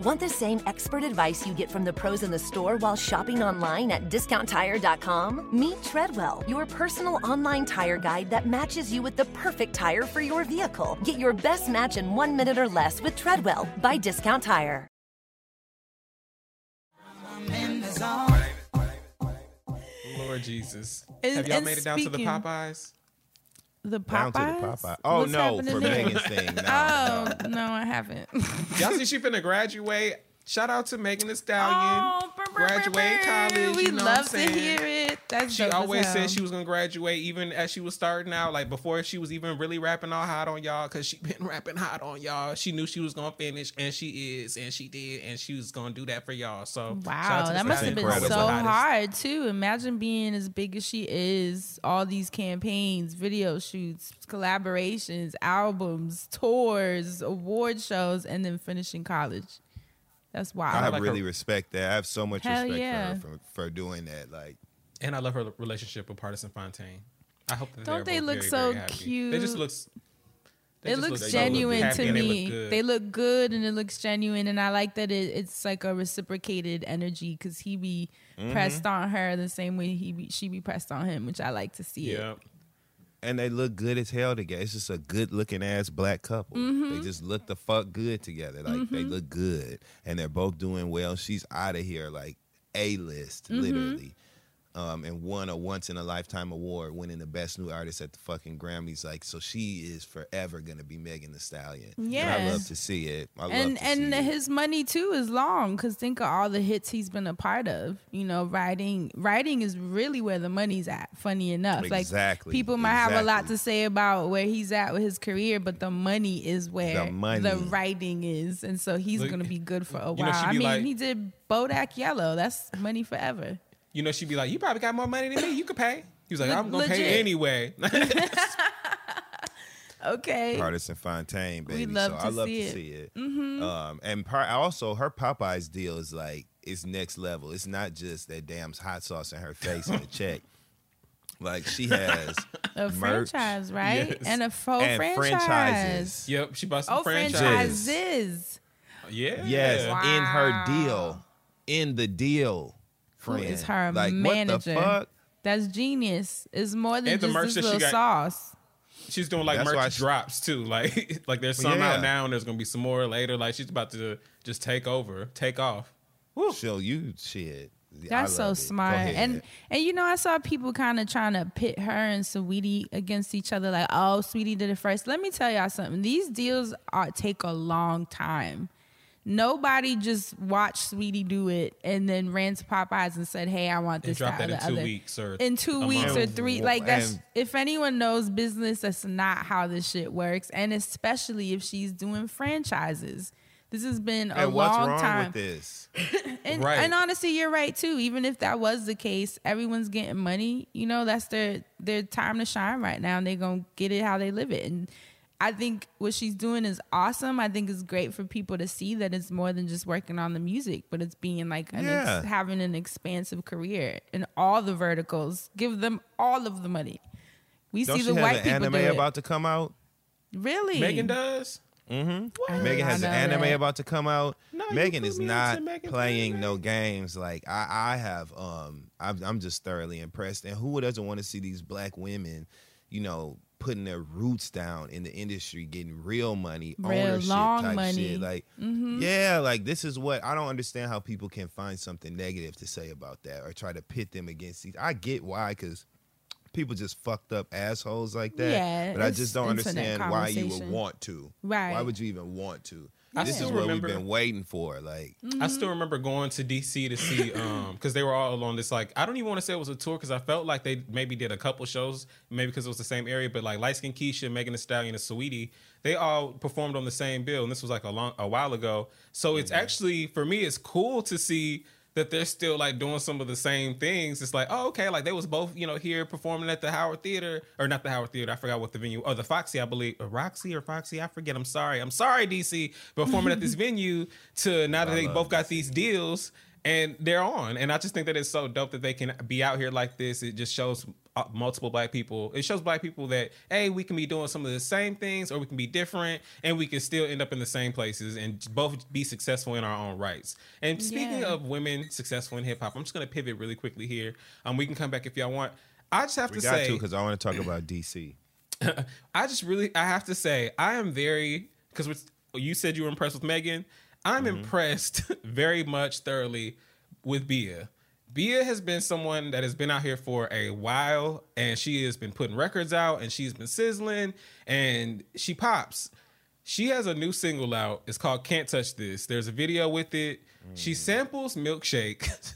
Want the same expert advice you get from the pros in the store while shopping online at discounttire.com? Meet Treadwell, your personal online tire guide that matches you with the perfect tire for your vehicle. Get your best match in one minute or less with Treadwell by Discount Tire. Lord Jesus, And- have y'all and made it down to the speaking- Popeyes? The Down Popeyes. to the Popeye. Oh What's no, for? Megan's thing. No, Oh no. no, I haven't. Y'all see she finna graduate. Shout out to Megan Thee Stallion. Oh, graduating college. We you know love to hear it. That's she always said she was gonna graduate even as she was starting out, like before she was even really rapping all hot on y'all, cause she been rapping hot on y'all. She knew she was gonna finish, and she is, and she did, and she was gonna do that for y'all. So Wow, that must have been so hard too. Imagine being as big as she is, all these campaigns, video shoots, collaborations, albums, tours, award shows, and then finishing college. That's wild. I like really her- respect that. I have so much Hell respect yeah. for her for, for doing that. Like, And I love her relationship with Pardison Fontaine. I hope that Don't they're they look very, so very happy. They just looks. they it just looks look genuine happy to and they look me. They look good and it looks genuine, and I like that it, it's like a reciprocated energy because he be Mm-hmm. pressed on her the same way he be, she be pressed on him, which I like to see. It. And they look good as hell together. It's just a good looking ass black couple. Mm-hmm. They just look the fuck good together. Like they look good, and they're both doing well. She's out of here like a list, Mm-hmm. literally. Um, and won a once in a lifetime award, winning the best new artist at the fucking Grammys. Like, so she is forever gonna be Megan Thee Stallion. and I love to see it. I love and to and see it. his money too is long because think of all the hits he's been a part of you know writing writing is really where the money's at funny enough Exactly, like people might have a lot to say about where he's at with his career but the money is where The money. the writing is and so he's Look, gonna be good for a you know, while i mean like- he did bodak yellow that's money forever You know, she'd be like, "You probably got more money than me. You could pay." He was like, "I'm gonna legit. pay anyway." okay Pardison Fontaine, baby. love so to I love see to it. see it. Um, and part also her Popeyes deal is like it's next level. It's not just that damn hot sauce in her face and a check. Like she has a merch franchise right Yes. and a full and franchise franchises. yep, she bought some oh franchise. franchises Yeah, Yes, in her deal, in the deal. Who Friend. is her like, manager? What the fuck? That's genius. It's more than And the just merch this that she little got- sauce. She's doing like That's merch she- drops too. Like, like there's some Yeah. out now, and there's gonna be some more later. Like she's about to just take over, take off. Show you shit. That's so it. Smart. And and you know, I saw people kind of trying to pit her and Saweetie against each other. Like, oh, Saweetie did it first. Let me tell y'all something. These deals are take a long time. Nobody just watched Saweetie do it and then ran to Popeyes and said, "Hey, I want And this." drop that, that in two other. weeks or in two weeks month. or three. Like that's And- if anyone knows business, that's not how this shit works. And especially if she's doing franchises. This has been a and what's long wrong time. with this? And, Right. and honestly, you're right too. Even if that was the case, everyone's getting money. You know, that's their their time to shine right now, and they're gonna get it how they live it. And I think what she's doing is awesome. I think it's great for people to see that it's more than just working on the music, but it's being like an ex- having an expansive career in all the verticals. Give them all of the money. We Don't see the have white an people anime do it. about to come out? really, Megan does. Megan has an anime that. about to come out. No, Megan is not Megan's playing anime. no games. Like I, I have, um, I'm, I'm just thoroughly impressed. And who doesn't want to see these black women, you know, putting their roots down in the industry, getting real money, Real ownership type money. Mm-hmm. shit. Like, yeah, like this is what I don't understand how people can find something negative to say about that or try to pit them against each. I get why, because. People just fucked up assholes like that, Yeah, but I just don't understand why you would want to. Right. Why would you even want to? I this is still what remember- we've been waiting for. Like, Mm-hmm. I still remember going to DC to see um because they were all on this like I don't even want to say it was a tour because I felt like they maybe did a couple shows maybe because it was the same area but like Light Skin Keisha, Megan Thee Stallion, and Saweetie they all performed on the same bill and this was like a long a while ago so it's actually for me it's cool to see that they're still like doing some of the same things. It's like, oh, okay, like they was both, you know, here performing at the Howard Theater or not the Howard Theater. I forgot what the venue. Oh, the Foxy, I believe, or Roxy or Foxy. I forget. I'm sorry. I'm sorry, DC. Performing at this venue to now that they both got these deals and they're on. And I just think that it's so dope that they can be out here like this. It just shows uh, multiple black people. It shows black people that hey, we can be doing some of the same things, or we can be different, and we can still end up in the same places and both be successful in our own rights. And speaking Yeah. of women successful in hip hop, I'm just gonna pivot really quickly here. Um, we can come back if y'all want. I just have we to got say, because I want to talk about DC. I just really I have to say I am very because you said you were impressed with Megan. I'm impressed very much thoroughly with Bia. Bia has been someone that has been out here for a while and she has been putting records out and she's been sizzling and she pops. She has a new single out. It's called Can't Touch This. There's a video with it. She samples Milkshake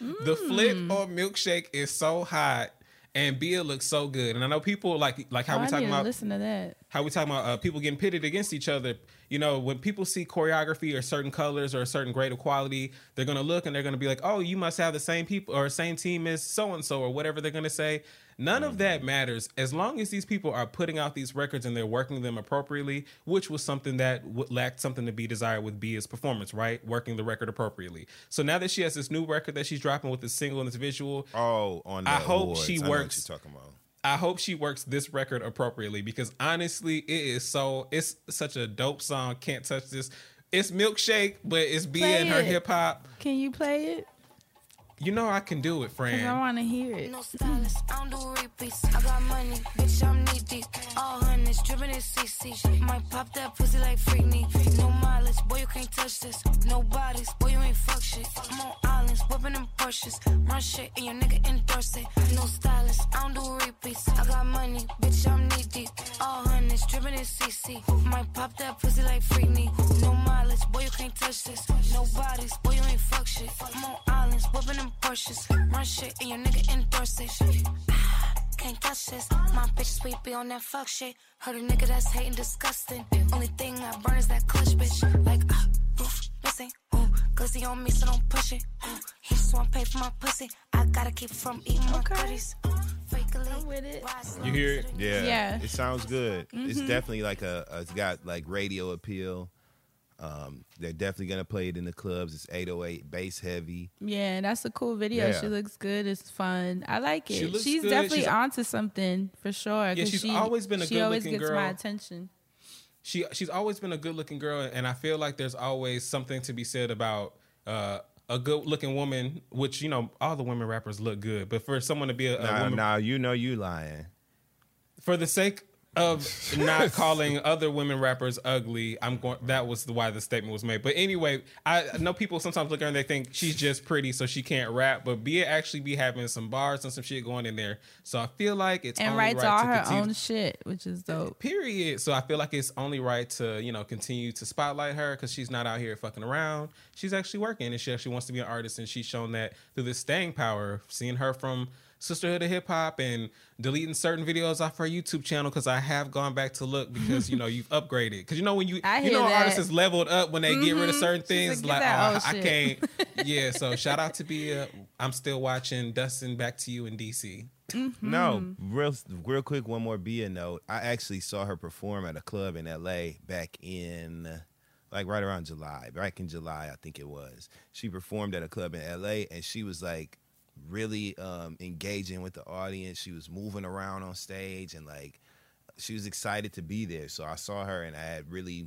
The flip Mm. on milkshake is so hot, and Bia looks so good. And I know people like like how Oh, we I talking about listen to that. how we talking about uh, people getting pitted against each other. You know, when people see choreography or certain colors or a certain grade of quality, they're gonna look and they're gonna be like, "Oh, you must have the same people or same team as so and so or whatever they're gonna say." None of that mm-hmm. matters as long as these people are putting out these records and they're working them appropriately, which was something that w- lacked something to be desired with Bia's performance, right? Working the record appropriately. So now that she has this new record that she's dropping with this single and this visual, Oh, on the I hope awards. she I know what works- you're talking about. I hope she works this record appropriately because honestly, it is so it's such a dope song. Can't touch this. It's milkshake, but it's and her hip hop. Can you play it? You know I can do it, Because I friend. want to hear it. No stylist, I don't do repeats. I got money, bitch, I'm knee deep. All hundreds, dripping in CC. Might pop that pussy like Freakney. No mileage, boy, you can't touch this. No bodies, boy, you ain't fuck shit. I'm on islands, whipping them Porsches. Run shit, and your nigga endorse it. No stylist, I don't do repeats. I got money, bitch, I'm knee deep. All hundreds, dripping in CC. Might pop that pussy like Freakney. No mileage, boy, you can't touch this. No bodies, boy, you ain't fuck shit. I'm on islands, whipping them Porsches. Run shit, and your nigga endorse it. Can't touch this. My bitch sweet be on that fuck shit. Heard a nigga that's hating disgusting. Only thing I burn is that clutch, bitch. Like, uh, oof, missing, ooh. Glizzy on me, so don't push it. Ooh, he just wanna pay for my pussy. I gotta keep from eating my Okay. goodies. I'm with it. You hear it? Yeah, Yeah. It sounds good. It's Mhm. definitely like a, a- it's got like radio appeal. Um, they're definitely gonna play it in the clubs. It's 808 bass heavy. Yeah, that's a cool video. Yeah. She looks good. It's fun. I like She it. looks she's good. definitely She's- onto something for sure. Yeah, 'cause she's she, always been a She always good-looking gets girl. my attention. She she's always been a good looking girl, and I feel like there's always something to be said about uh, a good looking woman. Which you know, all the women rappers look good, but for someone to be a, a Now, woman, now you know you lying. for the sake of not calling other women rappers ugly, I'm going. That was the, why the statement was made. But anyway, I know people sometimes look at her and they think she's just pretty, so she can't rap. But Bia actually be having some bars and some shit going in there. So I feel like it's And only writes right all to her continue- own shit, which is eh, dope. Period. So I feel like it's only right to you know continue to spotlight her because she's not out here fucking around. She's actually working and she actually wants to be an artist, and she's shown that through this staying power. Seeing her from Sisterhood of Hip Hop and deleting certain videos off her YouTube channel because I have gone back to look because you know you've upgraded. Because you know when you I you know an artist that. is leveled up when they get rid of Mhm. certain She's things. like, Like, oh, I can't. yeah. So shout out to Bia. I'm still watching Dustin. Back to you in DC. No, real real quick. One more Bia note. I actually saw her perform at a club in L.A. back in, like right around July. Back in July, I think it was. She performed at a club in L.A. and she was like really um, engaging with the audience. She was moving around on stage and like she was excited to be there. So I saw her and I had really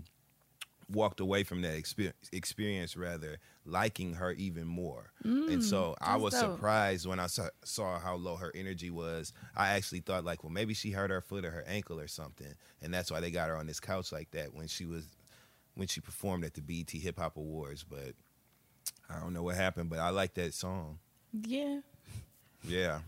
walked away from that experience, experience rather liking her even more. and so I was dope. surprised when I saw, saw how low her energy was. I actually thought like, well, maybe she hurt her foot or her ankle or something, and that's why they got her on this couch like that when she was when she performed at the BET Hip Hop Awards. But I don't know what happened, but I like that song. Yeah. Yeah.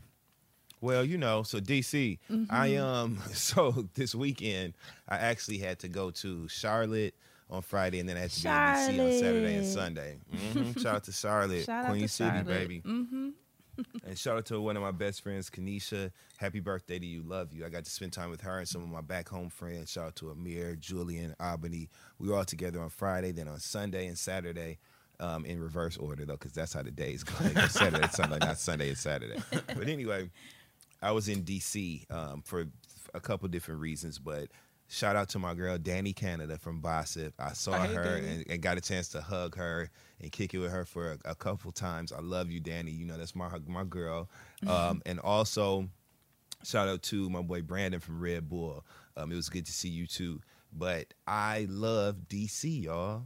Well, you know, so DC, I um so this weekend I actually had to go to Charlotte on Friday and then I had to be in DC on Saturday and Charlotte. Sunday. hmm Shout out to Charlotte, Shout out Queen to City, Charlotte. baby. Mm-hmm. And shout out to one of my best friends, Kanisha. Happy birthday to you. Love you. I got to spend time with her and some of my back home friends. Shout out to Amir, Julian, Albany. We were all together on Friday, then on Sunday and Saturday. Um, in reverse order though, because that's how the days go. Like Saturday, Sunday, not Sunday and Saturday. But anyway, I was in DC um, for a couple different reasons, but shout out to my girl Danny Canada from Bossip. I saw Oh, hey, her and, and got a chance to hug her and kick it with her for a, a couple times. I love you, Danny. You know that's my my girl. Um, and also shout out to my boy Brandon from Red Bull. Um, it was good to see you too. But I love DC, y'all.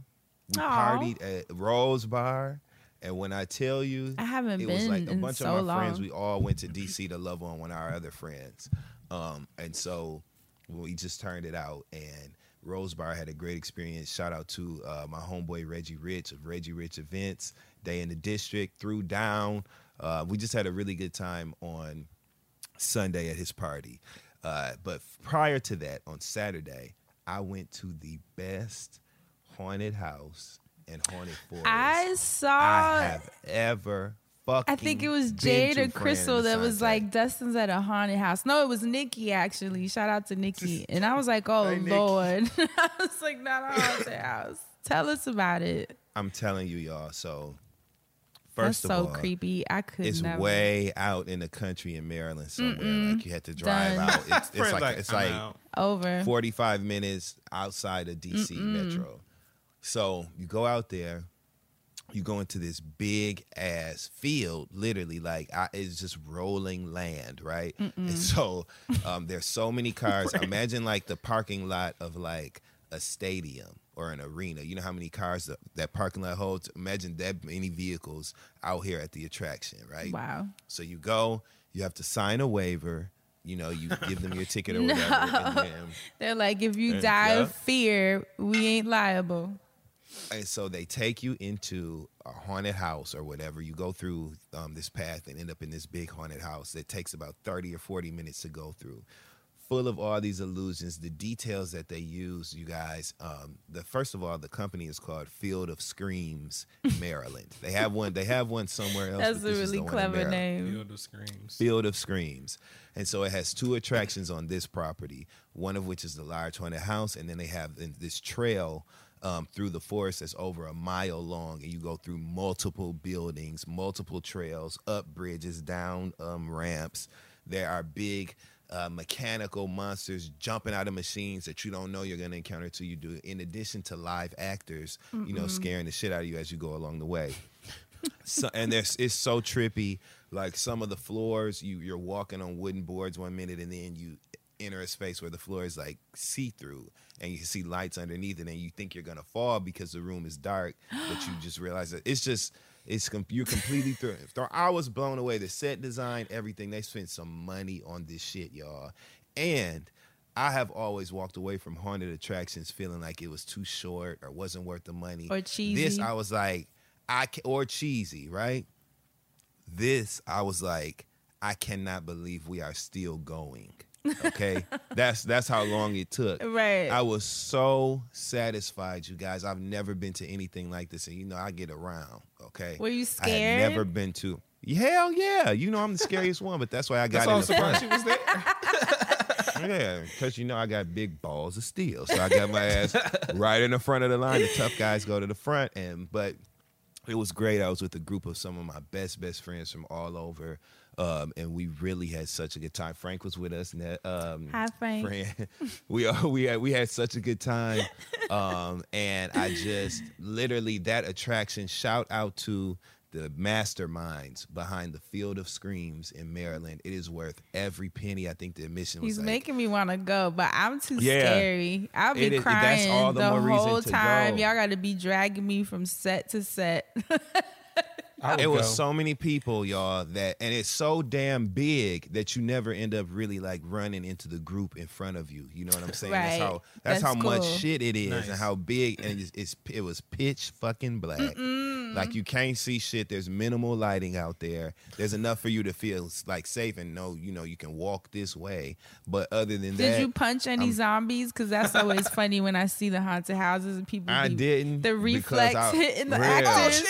We Aw. partied at Rose Bar. And when I tell you, I haven't it been was like a bunch so of my friends. We all went to DC to love on one of our other friends, um, and so we just turned it out. And Rose Bar had a great experience. Shout out to uh, my homeboy Reggie Rich of Reggie Rich Events. Day in the District, threw down. Uh, we just had a really good time on Sunday at his party. Uh, but prior to that, on Saturday, I went to the best haunted house and haunted forest I saw. I have ever fucking. I think it was Jade or Crystal that was like, Dustin's at a haunted house. No, it was Nikki actually. Shout out to Nikki. And I was like, oh Hey, Lord. I was like, not a haunted house. Tell us about it. I'm telling you, y'all. So, That's first so of all, creepy. I could it's never. way out in the country in Maryland somewhere. Like you had to drive Done. out. It's, it's Friends like it's I'm like out. over. 45 minutes outside of DC Metro. So you go out there, you go into this big ass field, literally like I, it's just rolling land, right? And so um, there's so many cars. Imagine like the parking lot of like a stadium or an arena. You know how many cars that, that parking lot holds? Imagine that many vehicles out here at the attraction, right? Wow. So you go, you have to sign a waiver. You know, you give them your ticket or whatever. and then- They're like, if you die yeah. of fear, we ain't liable. And so they take you into a haunted house or whatever. You go through um, this path and end up in this big haunted house that takes about 30 or 40 minutes to go through. Full of all these illusions, the details that they use, you guys. Um, the first of all, the company is called Field of Screams, Maryland. they have one. They have one somewhere else. That's a really the one in clever name. Field of Screams. Field of Screams. And so it has two attractions on this property, one of which is the large haunted house, and then they have this trail um, through the forest that's over a mile long, and you go through multiple buildings, multiple trails, up bridges, down um, ramps. There are big uh, mechanical monsters jumping out of machines that you don't know you're going to encounter till you do. In addition to live actors, you know, scaring the shit out of you as you go along the way so, and there's it's so trippy. Like some of the floors, you you're walking on wooden boards one minute, and then you enter a space where the floor is like see through, and you can see lights underneath it, and you think you're gonna fall because the room is dark, but you just realize that it's just it's you're completely through. I was blown away. The set design, everything. They spent some money on this shit, y'all, and. I have always walked away from haunted attractions feeling like it was too short or wasn't worth the money. Or cheesy. This I was like, I or cheesy, right? This I was like, I cannot believe we are still going. Okay, that's that's how long it took. Right. I was so satisfied, you guys. I've never been to anything like this, and you know I get around. Okay, Were you scared? I had never been to. Hell yeah, you know I'm the scariest one, but that's why I got That's in the front. she was there. Yeah, because you know I got big balls of steel, so I got my ass right in the front of the line. The tough guys go to the front, and but it was great. I was with a group of some of my best best friends from all over, um, and we really had such a good time. Frank was with us, and that, um, Hi, Frank. friend. we all we had we had such a good time, um, and I just literally that attraction. Shout out to the masterminds behind the Field of Screams in Maryland. It is worth every penny. I think the admission was He's like, making me want to go, but I'm too Yeah. scary. I'll be It is- that's crying all the the, more whole time. go. Y'all got to be dragging me from set to set. I would it was go. so many people, y'all, that and it's so damn big that you never end up really like running into the group in front of you. You know what I'm saying? That's Right. how that's, how That's much shit it is Nice. and how big and it's, it's it was pitch fucking black. Like you can't see shit. There's minimal lighting out there. There's enough for you to feel like safe and know you know you can walk this way. But other than Did that, Did you punch any zombies? Because that's always funny when I see the haunted houses and people. I be- didn't. The reflex I- hitting the Real. actors.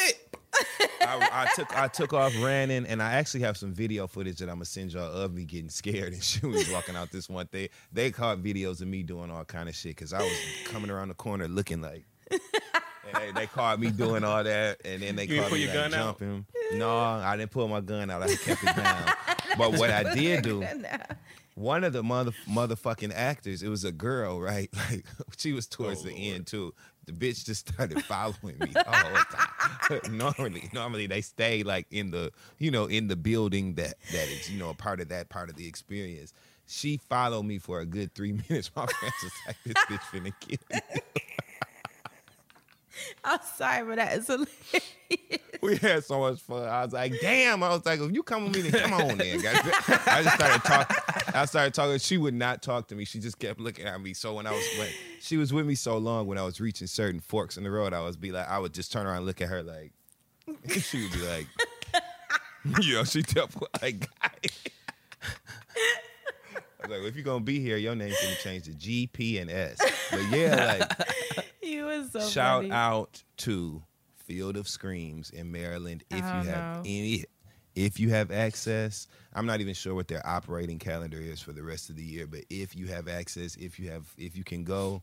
I, I took I took off running, and I actually have some video footage that I'm gonna send y'all of me getting scared and she was walking out this one day. They caught videos of me doing all kind of shit because I was coming around the corner looking like. they, they caught me doing all that, and then they You caught me like, gun out? jumping. No, I didn't pull my gun out. I kept it down. but what I did do, one of the mother motherfucking actors, it was a girl, right? Like she was towards Oh, the Lord. end too. The bitch just started following me all the time. normally, normally they stay like in the, you know, in the building that that is, you know, a part of that part of the experience. She followed me for a good three minutes. My friends was like, "This bitch finna kill me." I'm sorry, but that is hilarious. We had so much fun. I was like, "Damn!" I was like, "If you come with me, then come on, then." guys." I just started talking. I started talking. She would not talk to me. She just kept looking at me. So when I was when she was with me so long, when I was reaching certain forks in the road, I was be like, I would just turn around and look at her like, she would be like, know, she kept like. Like, well, if you're gonna be here, your name's gonna change to G, P, and S. But yeah, like you was so shout funny. out to Field of Screams in Maryland. If you oh, have know. any, if you have access, I'm not even sure what their operating calendar is for the rest of the year, but if you have access, if you have if you can go,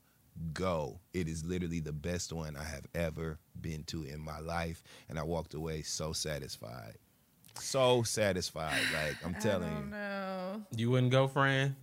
go. It is literally the best one I have ever been to in my life and I walked away so satisfied. So satisfied. Like I'm telling you. No. You wouldn't go, friend.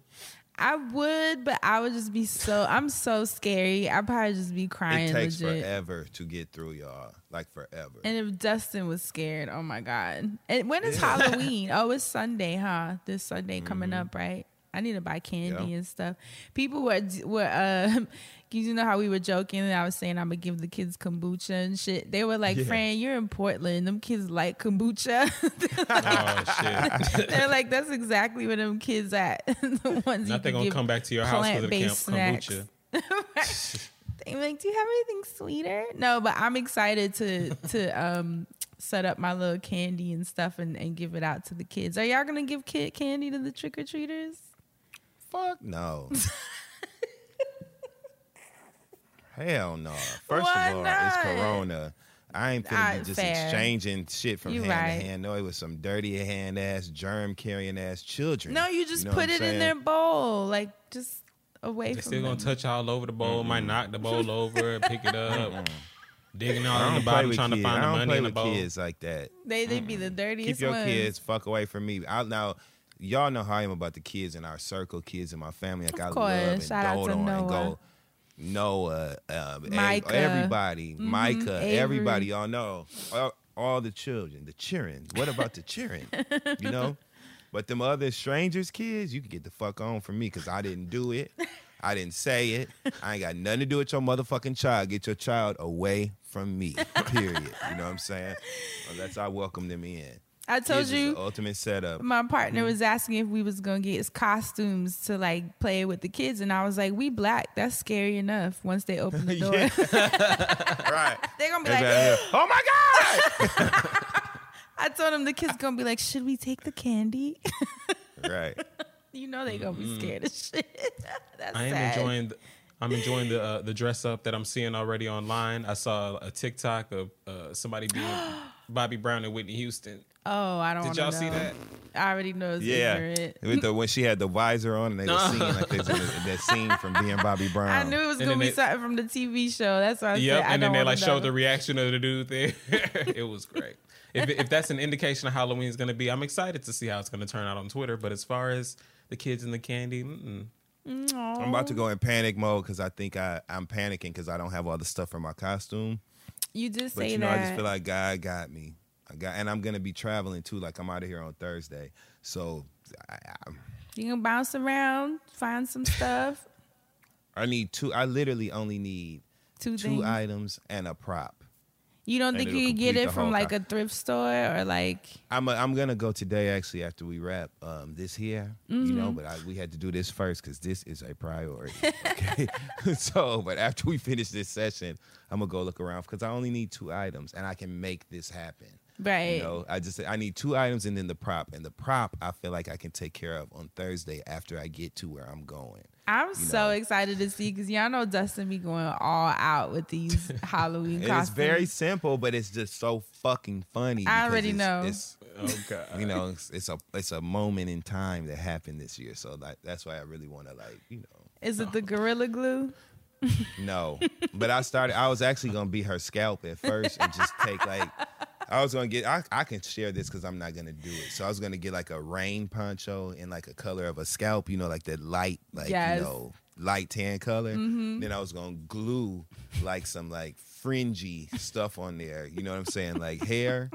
I would, but I would just be so. I'm so scary. I'd probably just be crying. It takes legit. forever to get through, y'all. Like forever. And if Dustin was scared, oh my god! And when is Halloween? Oh, it's Sunday, huh? This Sunday coming up, right? I need to buy candy Mm-hmm. And stuff. People were were uh, you know how we were joking and I was saying I'm gonna give the kids kombucha and shit. They were like, Yeah. "Fran, you're in Portland. Them kids like kombucha." Oh shit! They're like, "That's exactly where them kids at." the ones you Nothing gonna come back to your house with a camp snacks. kombucha. They be like, "Do you have anything sweeter?" No, but I'm excited to to um set up my little candy and stuff and, and give it out to the kids. Are y'all gonna give kid candy to the trick or treaters? Fuck no. Hell no. First Why of all, not? it's Corona. I ain't finna be just fair. exchanging shit from You hand right. to hand. No, it was some dirty hand ass, germ carrying ass children. No, you just know put what I'm it in their bowl, like just away They from still gonna touch all over the bowl. Might knock the bowl over, pick it up, digging all I in the play bottom, with trying to find the money play in the bowl. kids like that. They they be the dirtiest Keep your ones. kids fuck away from me. I now y'all know how I am about the kids in our circle, kids in my family. Like Of I course. love and Shout out dote to on and go. Noah, um, ev- Micah. everybody, mm-hmm. Micah, Avery. everybody, y'all know, all, all the children, the cheering. What about the cheering? you know, but them other strangers' kids, you can get the fuck on from me because I didn't do it. I didn't say it. I ain't got nothing to do with your motherfucking child. Get your child away from me. Period. You know what I'm saying? Unless I welcome them in. I told Kids is you the ultimate setup. my partner was asking if we was gonna get his costumes to like play with the kids, and I was like, "We black. That's scary enough. Once they open the door, right. they're gonna be They like, oh my god! I told him the kids gonna be like, should we take the candy? right. you know they gonna be scared of shit. That's I am sad. enjoying. The, I'm enjoying the uh, the dress up that I'm seeing already online. I saw a TikTok of uh, somebody being Bobby Brown and Whitney Houston. Oh, I don't. Know. Did y'all see that? I already know it's Yeah. ignorant. With the when she had the visor on and they were singing like this in that scene from being Bobby Brown. I knew it was And gonna be they- something from the TV show. That's why I Yep, said I and then they like showed the reaction of the dude there. it was great. If, if that's an indication of Halloween is going to be, I'm excited to see how it's going to turn out on Twitter. But as far as the kids and the candy, mm-mm. I'm about to go in panic mode because I think I, I'm panicking because I don't have all the stuff for my costume. You just But say you know, that. I just feel like God got me. I got, and I'm gonna be traveling too. Like I'm out of here on Thursday, so I, I, you can bounce around, find some stuff. I need two. I literally only need Two, two items and a prop. You don't and think you could get it from like co- a thrift store or like? I'm a, I'm gonna go today actually after we wrap um, this here, you Mm-hmm. know. But I, we had to do this first because this is a priority. Okay, so but after we finish this session, I'm gonna go look around because I only need two items and I can make this happen. Right. You know, I just I need two items and then the prop, and the prop I feel like I can take care of on Thursday after I get to where I'm going. I'm so know. excited to see because y'all know Dustin be going all out with these Halloween And costumes. it's very simple, but it's just so fucking funny. I already it's- know. It's, oh you know, it's, it's a it's a moment in time that happened this year. So like that's why I really want to like you know Is it the Gorilla Glue? no. but I started. I was actually gonna be her scalp at first and just take like. I was gonna get. I, I can share this because I'm not gonna do it. So I was gonna get like a rain poncho in like a color of a scalp. You know, like that light, like Yes. you know, light tan color. Mm-hmm. Then I was gonna glue like some like fringy stuff on there. You know what I'm saying? Like hair.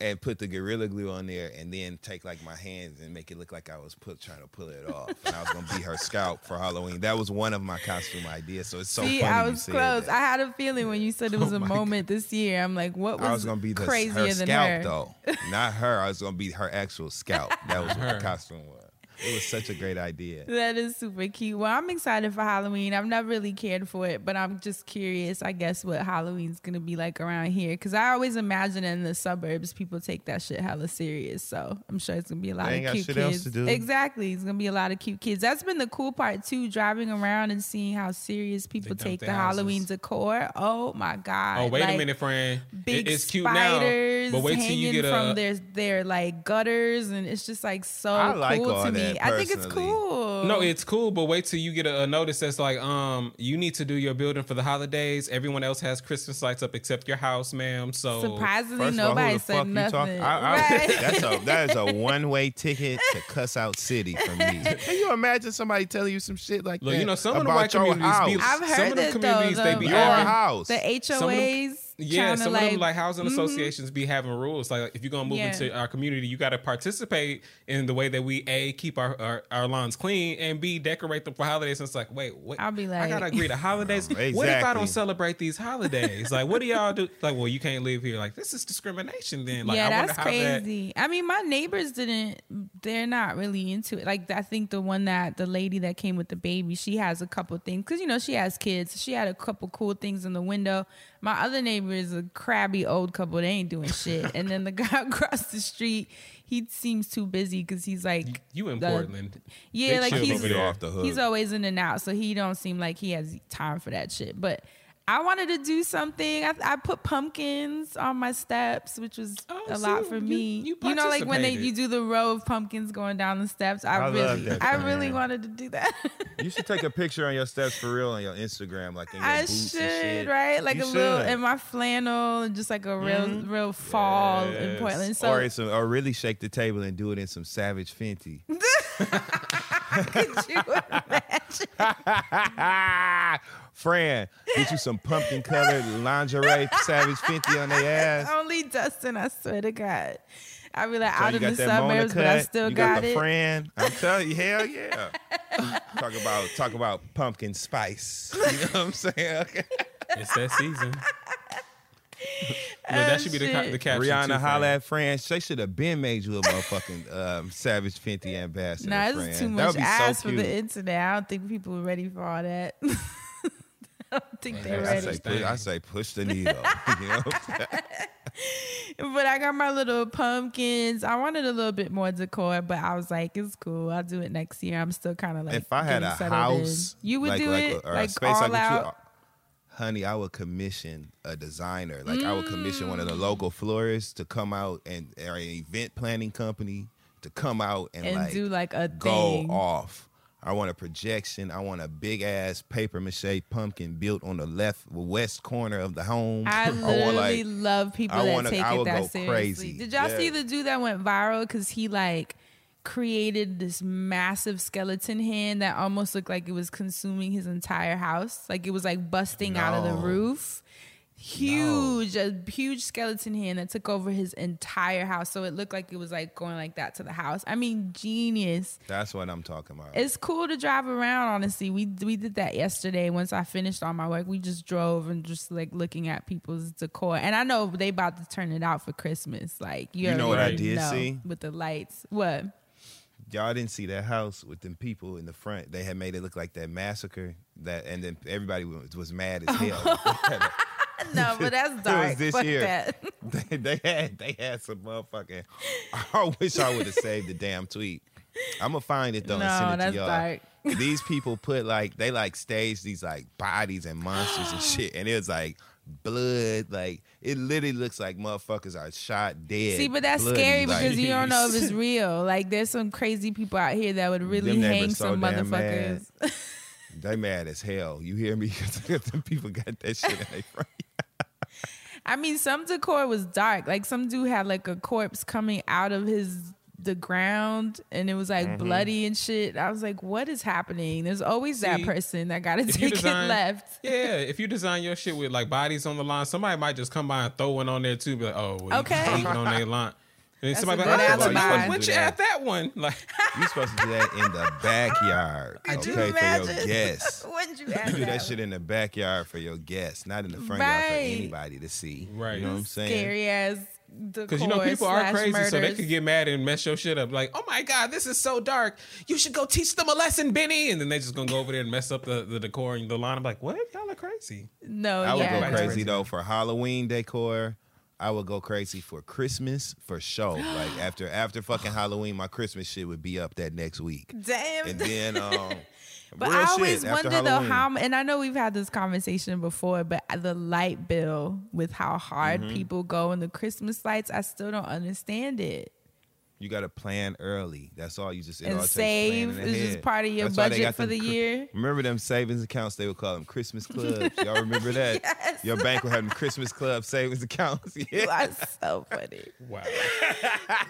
And put the gorilla glue on there, and then take like my hands and make it look like I was put trying to pull it off. And I was gonna be her scalp for Halloween. That was one of my costume ideas. So it's so See, funny. I you was said close. that. I had a feeling when you said it oh was Oh a my moment this year. I'm like, what was, I was gonna be the, crazier her than scalp her? though, not her. I was gonna be her actual scalp. That was what Her. the costume was. It was such a great idea. That is super cute. Well, I'm excited for Halloween. I've never really cared for it, but I'm just curious, I guess, what Halloween's gonna be like around here. Cause I always imagine in the suburbs people take that shit hella serious. So I'm sure it's gonna be a lot They ain't of got cute shit kids. else to do. Exactly. It's gonna be a lot of cute kids. That's been the cool part too, driving around and seeing how serious people dump take their the Halloween decor. Oh my God. Oh, wait Like, a minute, friend. Big It- it's cute spiders now, but wait till you hanging get from their their like gutters, and it's just like so I like cool all to me. That, I think it's cool. No, it's cool, but wait till you get a, a notice that's like, um, you need to do your building for the holidays. Everyone else has Christmas lights up except your house, ma'am. So Surprisingly, First of all, who nobody the said fuck you nothing. I, I, Right. That's a that is a one way ticket to cuss out city for me. Can you imagine somebody telling you some shit like Look, that? you know, some of the about white your communities house? be- I've Some heard of them that communities, though. they the, be Your having- house. The Some of HOAs. Yeah, trying some like, of them like housing mhm. associations be having rules. Like if you're gonna move Yeah. into our community, you got to participate in the way that we a keep our, our our lawns clean and b decorate them for holidays. And it's like, wait, wait, I'll be like, I gotta agree to holidays. What if I don't celebrate these holidays? like, what do y'all do? Like, well, you can't live here. Like, this is discrimination. Then, like, yeah, I that's how that. crazy. I mean, my neighbors didn't. They're not really into it. Like, I think the one that the lady that came with the baby, she has a couple things because you know she has kids. She had a couple cool things in the window. My other neighbor is a crabby old couple. They ain't doing shit. and then the guy across the street, he seems too busy because he's like You in the- Portland? Yeah, They like he's off the hook. he's always in and out, so he don't seem like he has time for that shit. But I wanted to do something. I, I put pumpkins on my steps, which was Oh, a see, lot for you- me. you know, like when they you do the row of pumpkins going down the steps. I, I love really, that, I really wanted to do that. You should take a picture on your steps for real on your Instagram, like in your I boots should, and shit. right? Like You a little in my flannel, and just like a real, mm-hmm. real fall in Portland. So or, it's a, or really shake the table and do it in some Savage Fenty. could you imagine? Fran, get you some pumpkin colored lingerie Savage Fenty on their ass. Only Dustin, I swear to God. I be like So out you in got the that Mona suburbs, but I still you got, got the it. Fran. I'm telling you, hell yeah. talk about talk about pumpkin spice. You know what I'm saying? Okay. It's that season. Look, that should be the, ca- the caption. Rihanna too, holla at Fran. They should have been made you a motherfucking um, Savage Fenty ambassador. Nah, Fran. it's too That much would be ass so for the internet. I don't think people are ready for all that. I don't think they're I ready. say, push, I say push the needle. you know? But I got my little pumpkins. I wanted a little bit more decor, but I was like, it's cool. I'll do it next year. I'm still kind of like, if I had a settled in. house, you would like, do like, it or like a space all like what out. Honey, I would commission a designer. Like I would commission one of the local mm. florists to come out and or an event planning company to come out and, and like do like a go thing. off. I want a projection. I want a big ass paper mache pumpkin built on the left west corner of the home. I want, literally like, love people I that wanna- take I it that seriously. crazy. Did y'all see the dude that went viral because he like created this massive skeleton hand that almost looked like it was consuming his entire house, like it was like busting out of the roof. Huge, a huge skeleton hand that took over his entire house. So it looked like it was like going like that to the house. I mean, genius. That's what I'm talking about. It's cool to drive around. Honestly, we we did that yesterday. Once I finished all my work, we just drove and just like looking at people's decor. And I know they about to turn it out for Christmas. Like you, You know what I did know see? with the lights. What? Y'all didn't see that house with them people in the front. They had made it look like that massacre. That and then everybody was, was mad as hell. No, but that's dark. It was this Fuck year. that. they, they had they had some motherfucking. I wish I would have saved the damn tweet. I'm gonna find it though No, and send it that's to y'all. dark. These people put like they like staged these like bodies and monsters and shit, and it was like blood. Like it literally looks like motherfuckers are shot dead. See, but that's bloody, scary like- because you don't know if it's real. Like there's some crazy people out here that would really hang so some motherfuckers. They mad as hell. You hear me? Them people got that shit in their front. I mean, some decor was dark. Like some dude had like a corpse coming out of his the ground, and it was like Mm-hmm. bloody and shit. I was like, "What is happening?" There's always that person that got to If take design, it left. yeah. If you design your shit with like bodies on the line, somebody might just come by and throw one on there too. Be like, oh, well, Okay. you on their line. And That's somebody a be like, oh, alibi. why would you that. add that one? Like, You supposed to do that in the backyard. Could okay, you for your imagine? guests. Wouldn't you You do that that? shit in the backyard for your guests, not in the front yard for anybody to see. Right. You know what I'm saying? Scary ass Because you know people are crazy, so they could get mad and mess your shit up. Like, oh my god, this is so dark. You should go teach them a lesson, Benny. And then they just gonna go over there and mess up the, the decor and the line. I'm like, what? Y'all are crazy. No, I would yeah. go crazy crazy. though for Halloween decor. I would go crazy for Christmas for sure. Like after after fucking Halloween, my Christmas shit would be up that next week. Damn. And then um But real I always wonder though how, and I know we've had this conversation before, but the light bill with how hard Mm-hmm. people go in the Christmas lights, I still don't understand it. You gotta plan early. That's all you just it And all takes save planning is just part of your That's budget for the cri- year. Remember them savings accounts? They would call them Christmas clubs. Y'all remember that? Yes. Your bank would have them Christmas club savings accounts. Yeah. That's so funny. Wow.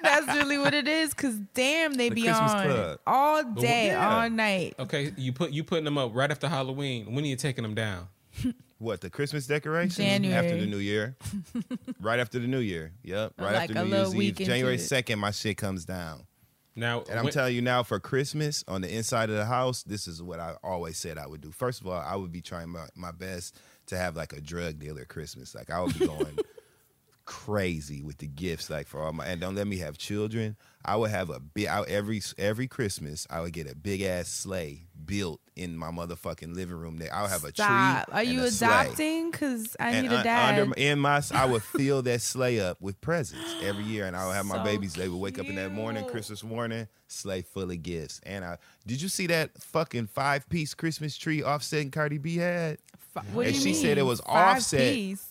That's really what it is. Cause damn, they The be Christmas on club. all day, yeah. all night. Okay, you put you putting them up right after Halloween. When are you taking them down? What the Christmas decorations January. after the New Year? right after the New Year. Yep. Right Like after a New little Year's Eve. January second, my shit comes down. Now, And I'm when- telling you now, for Christmas on the inside of the house, this is what I always said I would do. First of all, I would be trying my, my best to have like a drug dealer Christmas. Like I would be going crazy with the gifts, like for all my and don't let me have children. I would have a big I, every every Christmas. I would get a big ass sleigh built in my motherfucking living room. There, I would have a Stop. tree. Are you adopting? Cause I And need a dad. under in my, I would fill that sleigh up with presents every year, and I would have my So babies. They would wake up in that morning. Christmas morning, sleigh full of gifts. And I did you see that fucking five piece Christmas tree Offset and Cardi B had? What do and she mean? said it was Five Offset. piece?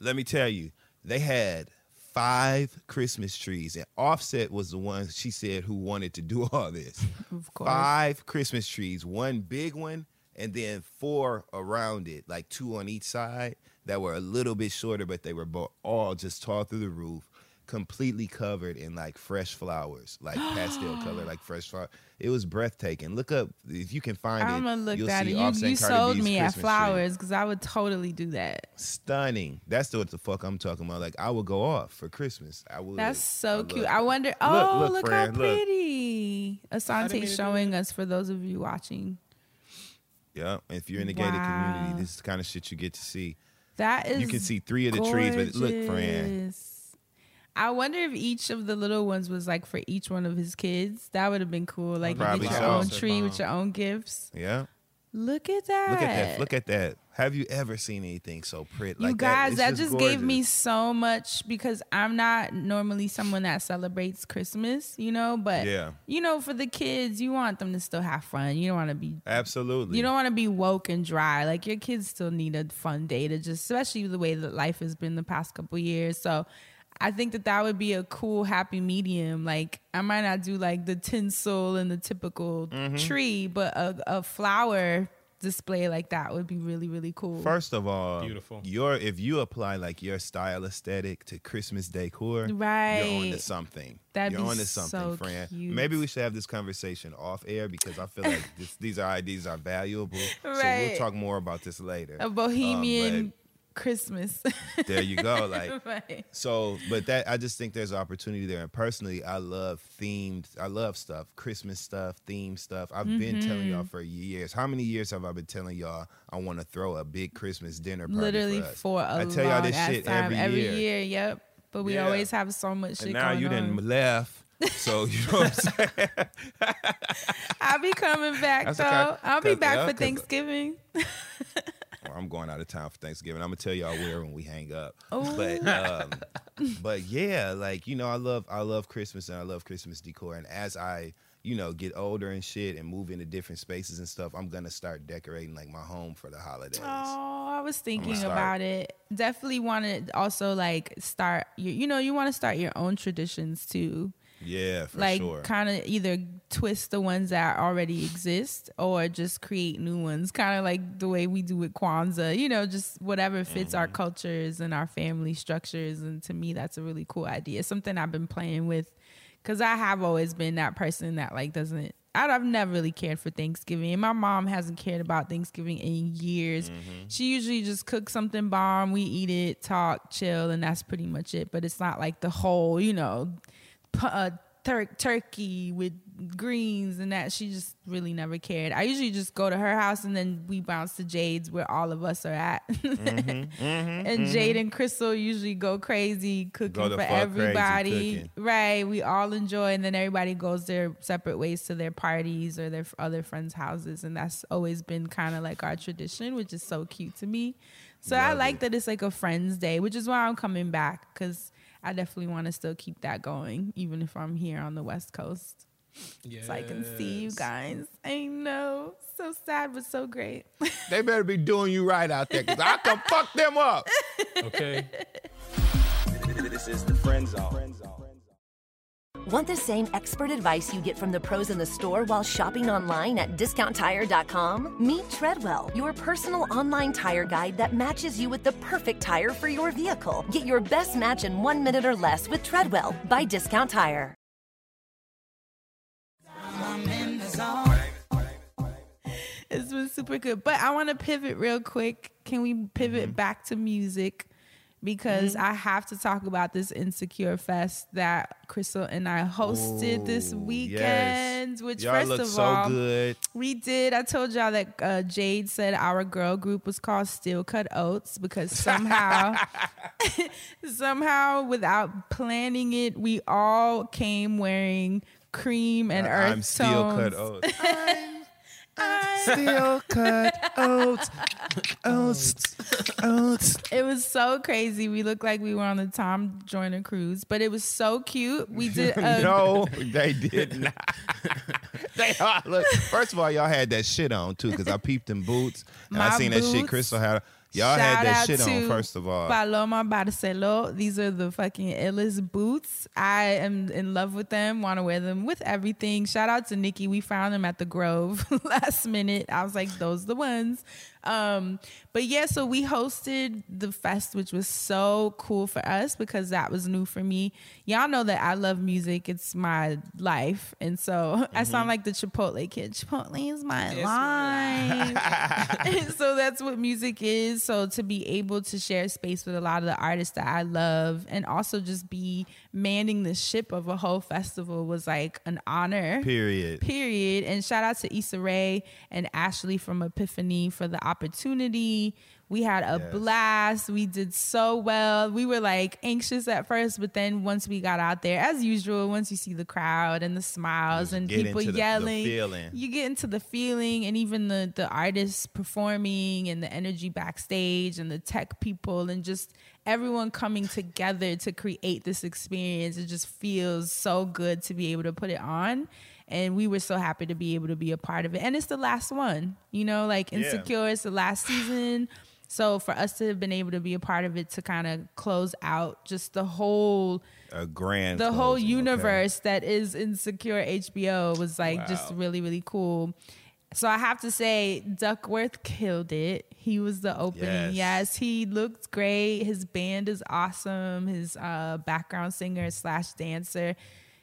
Let me tell you, they had five Christmas trees, and Offset was the one she said who wanted to do all this. Of course. Five Christmas trees, one big one, and then four around it, like two on each side that were a little bit shorter, but they were all just tall through the roof, completely covered in like fresh flowers, like pastel color, like fresh flower. It was breathtaking. Look up if you can find it. I'm gonna look you'll that. see You, Offset you sold B's me at Christmas tree. flowers because I would totally do that. Stunning. That's the, what the fuck I'm talking about. Like I would go off for Christmas. I would. That's so would cute. I wonder. Oh, look, look, friend, how pretty. mean Asante to showing us for those of you watching. Yeah, if you're in the gated community, this is the kind of shit you get to see. That is. You can see three of the trees, but look, friend. I wonder if each of the little ones was like for each one of his kids. That would have been cool. Like you get your so. own tree with your own gifts. Yeah. Look at that. Look at that. Look at that. Have you ever seen anything so pretty? you like guys, that, that, It's just gave me so much because I'm not normally someone that celebrates Christmas, you know, but Yeah. you know, for the kids, you want them to still have fun. You don't want to be Absolutely. you don't want to be woke and dry. Like your kids still need a fun day to just, especially the way that life has been the past couple years. So I think that that would be a cool happy medium. Like I might not do like the tinsel and the typical Mm-hmm. tree, but a, a flower display like that would be really really cool. First of all, Beautiful. Your if you apply like your style aesthetic to Christmas decor, Right. You're on to something. That'd you're be on to something, so friend. cute. Maybe we should have this conversation off air because I feel like this, these are ideas are valuable. Right. So we'll talk more about this later. a bohemian Christmas. there you go. Like right. So, but that I just think there's an opportunity there. And personally, I love themed. I love stuff, Christmas stuff, theme stuff. I've been telling Mm-hmm. y'all for years. How many years have I been telling y'all I want to throw a big Christmas dinner party? Literally for, us? for a I tell y'all this shit time. every, year. Yep. But we Yeah. always have so much shit And now going you didn't left. So you know what I'm saying? I'll be coming back That's though. okay. I'll be back for Thanksgiving. I'm going out of town for Thanksgiving. I'm gonna tell y'all where when we hang up. Oh. But um, but yeah, like you know, I love I love Christmas and I love Christmas decor. And as I you know get older and shit and move into different spaces and stuff, I'm gonna start decorating like my home for the holidays. Oh, I was thinking about it. Definitely want to also like start. You, you know, you want to start your own traditions too. Yeah, for like sure. kind of either twist the ones that already exist or just create new ones. Kind of like the way we do with Kwanzaa. You know, just whatever fits our Mm-hmm. cultures and our family structures. And to me, that's a really cool idea. Something I've been playing with because I have always been that person that like doesn't. I've never really cared for Thanksgiving. And my mom hasn't cared about Thanksgiving in years. Mm-hmm. She usually just cooks something bomb, we eat it, talk, chill, and that's pretty much it. But it's not like the whole, you know, uh, tur- turkey with greens and that. She just really never cared. I usually just go to her house and then we bounce to Jade's where all of us are at. Mm-hmm, and Jade and Crystal usually go crazy cooking Go for everybody. cooking. Right. We all enjoy and then everybody goes their separate ways to their parties or their other friends' houses. And that's always been kind of like our tradition, which is so cute to me. So I like it. that it's like a friends day, which is why I'm coming back because I definitely want to still keep that going, even if I'm here on the West Coast. So I can see you guys. I know. So sad, but so great. They better be doing you right out there, cause I can fuck them up. Okay. This is the friend zone. Want the same expert advice you get from the pros in the store while shopping online at discounttire.com? Meet Treadwell, your personal online tire guide that matches you with the perfect tire for your vehicle. Get your best match in one minute or less with Treadwell by Discount Tire. It's been super good. But I want to pivot real quick. Can we pivot Mm-hmm. back to music? Because I have to talk about this Insecure Fest that Crystal and I hosted this weekend. yes. Which, Y'all first of so all, good. we did. I told y'all that uh, Jade said our girl group was called Steel Cut Oats because somehow, somehow, without planning it, we all came wearing cream and earth I'm still cut tones. oats. Still cut oats. Oats. Oats. It was so crazy. We looked like we were on the Tom Joyner cruise, but it was so cute. We did. A, no, they did not. they all look. First of all, y'all had that shit on too, because I peeped in boots. And I My seen that shit. Crystal had. Y'all Shout had that shit on first of all. Paloma Barcelo. These are the fucking illest boots. I am in love with them. Want to wear them with everything. Shout out to Nikki. We found them at the Grove last minute. I was like, those the ones. Um, but yeah, so we hosted the fest, which was so cool for us because that was new for me. Y'all know that I love music; it's my life, and so I sound like the Chipotle kid. Chipotle is my life. so that's what music is. So to be able to share space with a lot of the artists that I love, and also just be manning the ship of a whole festival was like an honor. Period. Period. And shout out to Issa Rae and Ashley from Epiphany for the opportunity. We had a Yes. blast. We did so well. We were like anxious at first, but then once we got out there, as usual, once you see the crowd and the smiles and people into the- the yelling, feeling. you get into the feeling and even the the artists performing and the energy backstage and the tech people and just everyone coming together to create this experience it just feels so good to be able to put it on and we were so happy to be able to be a part of it and it's the last one you know like insecure it's the last season so for us to have been able to be a part of it to kind of close out just the whole A grand. the whole closing, okay? universe that is insecure HBO was like just really really cool. So I have to say Duckwrth killed it. He was the opening. Yes. Yes, he looked great. His band is awesome. His uh, background singer slash dancer.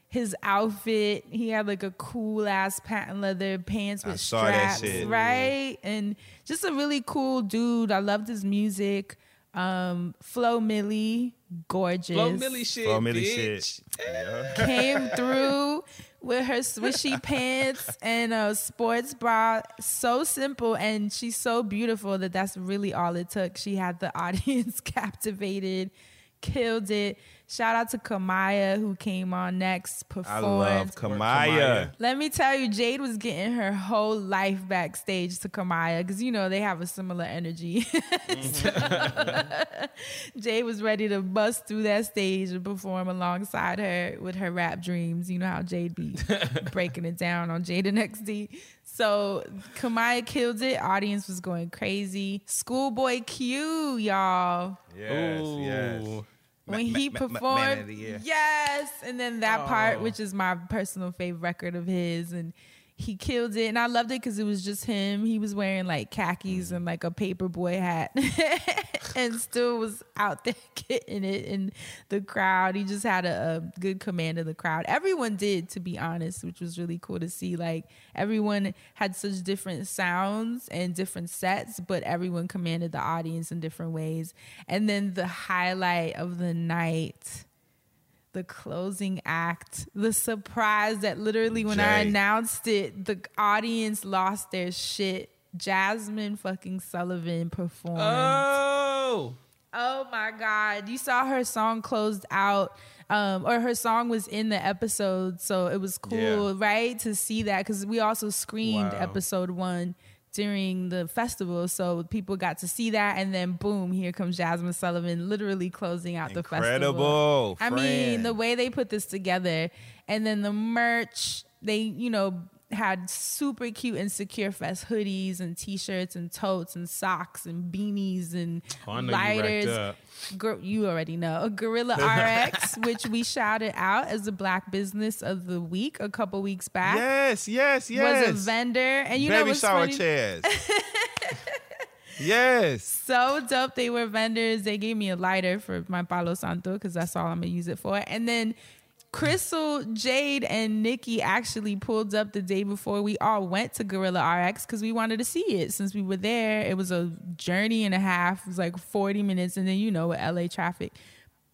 His outfit, he had like a cool ass patent leather pants I with saw that straps, shit. right? And just a really cool dude. I loved his music. Um, Flo Milli, gorgeous Flo Milli shit. Flo Milli bitch. shit. Came through with her swishy pants and a sports bra. So simple, and she's so beautiful that that's really all it took. She had the audience captivated, killed it. Shout out to Kamaiyah who came on next, performed. I love Kamaiyah. Let me tell you, Jade was getting her whole life backstage to Kamaiyah because you know they have a similar energy. Jade was ready to bust through that stage and perform alongside her with her rap dreams. You know how Jade be breaking it down on Jade and XD. So Kamaiyah killed it. Audience was going crazy. Schoolboy Q, y'all Yes, yes. Ooh. when he ma- ma- performed. Man of the year. Yes, and then that part, Oh. which is my personal favorite record of his, and he killed it, and I loved it because it was just him. He was wearing like khakis mm. and like a paperboy hat, and still was out there getting it in the crowd. He just had a, a good command of the crowd. Everyone did, to be honest, which was really cool to see. Like everyone had such different sounds and different sets, but everyone commanded the audience in different ways. And then the highlight of the night the closing act, the surprise that literally when I announced it, the audience lost their shit. Jazmine fucking Sullivan performed. Oh, Oh my God. You saw her song closed out. Um, or her song was in the episode, so it was cool, Yeah. right? To see that because we also screened Wow. episode one during the festival, so people got to see that, and then boom, here comes Jazmine Sullivan, literally closing out the festival. Incredible, I mean, the way they put this together, and then the merch, they you know had super cute Insecure Fest hoodies and t-shirts and totes and socks and beanies and Oh, you lighters. Gor- you already know Gorilla RX, which we shouted out as the Black Business of the Week a couple weeks back. Yes, yes, yes. Was a vendor, and you know Baby shower funny? chairs. yes. so dope. They were vendors. They gave me a lighter for my Palo Santo because that's all I'm gonna use it for. And then Crystal, Jade, and Nikki actually pulled up the day before we all went to Gorilla RX because we wanted to see it. Since we were there, it was a journey and a half. It was like 40 minutes, and then you know with LA traffic,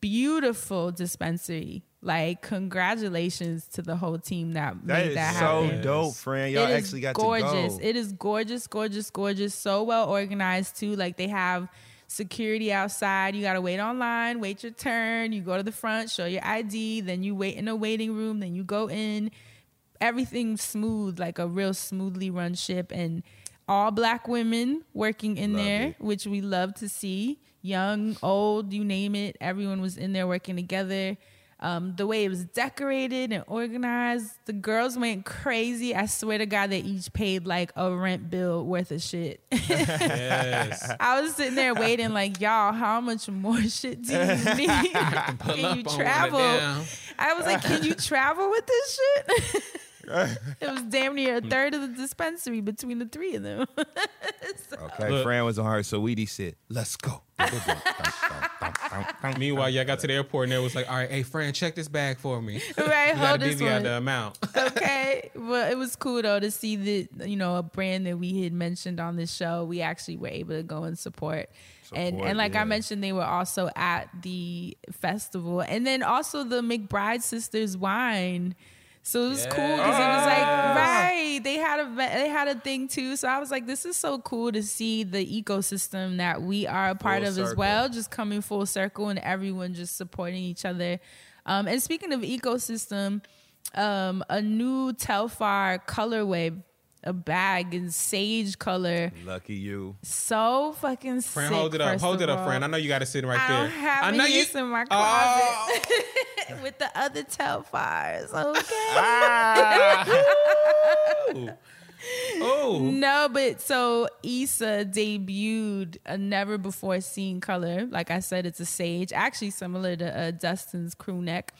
beautiful dispensary. Like congratulations to the whole team that, That made is that so happen. dope, friend. Y'all It is actually got gorgeous. to go. It is gorgeous, gorgeous, gorgeous. So well organized too. Like they have security outside. You gotta wait online, wait your turn. You go to the front, show your ID, then you wait in a waiting room, then you go in. Everything's smooth, like a real smoothly run ship, and all black women working in Love there, it. which we love to see. Young, old, you name it. Everyone was in there working together. Um, the way it was decorated and organized, the girls went crazy. I swear to God, they each paid like a rent bill worth of shit. yes. I was sitting there waiting, like, y'all, how much more shit do you need? Pull can you travel? I was like, can you travel with this shit? It was damn near a third of the dispensary between the three of them. Okay, Look. Fran was on her, so Weedy said, "Let's go." Meanwhile, y'all got to the airport and it was like, "All right, hey, Fran, check this bag for me. right, hold this one. the amount." okay. Well, it was cool though to see that you know a brand that we had mentioned on this show. We actually were able to go and support. and Support, and like I mentioned, they were also at the festival, and then also the McBride sisters wine. So it was cool because it was like right. They had a they had a thing too. So I was like, this is so cool to see the ecosystem that we are a part Full of as well, just coming full circle and everyone just supporting each other. Um, and speaking of ecosystem, um, a new Telfar colorway, a bag in sage color. Lucky you. So fucking Fran, sick. hold it up, hold it up, all. Fran. I know you got it sitting right I there. don't have I know any you. in my Oh. closet with the other Telfars. Okay. Ah. oh, No, but so Issa debuted a never before seen color. Like I said, it's a sage, actually similar to uh, Dustin's crew neck.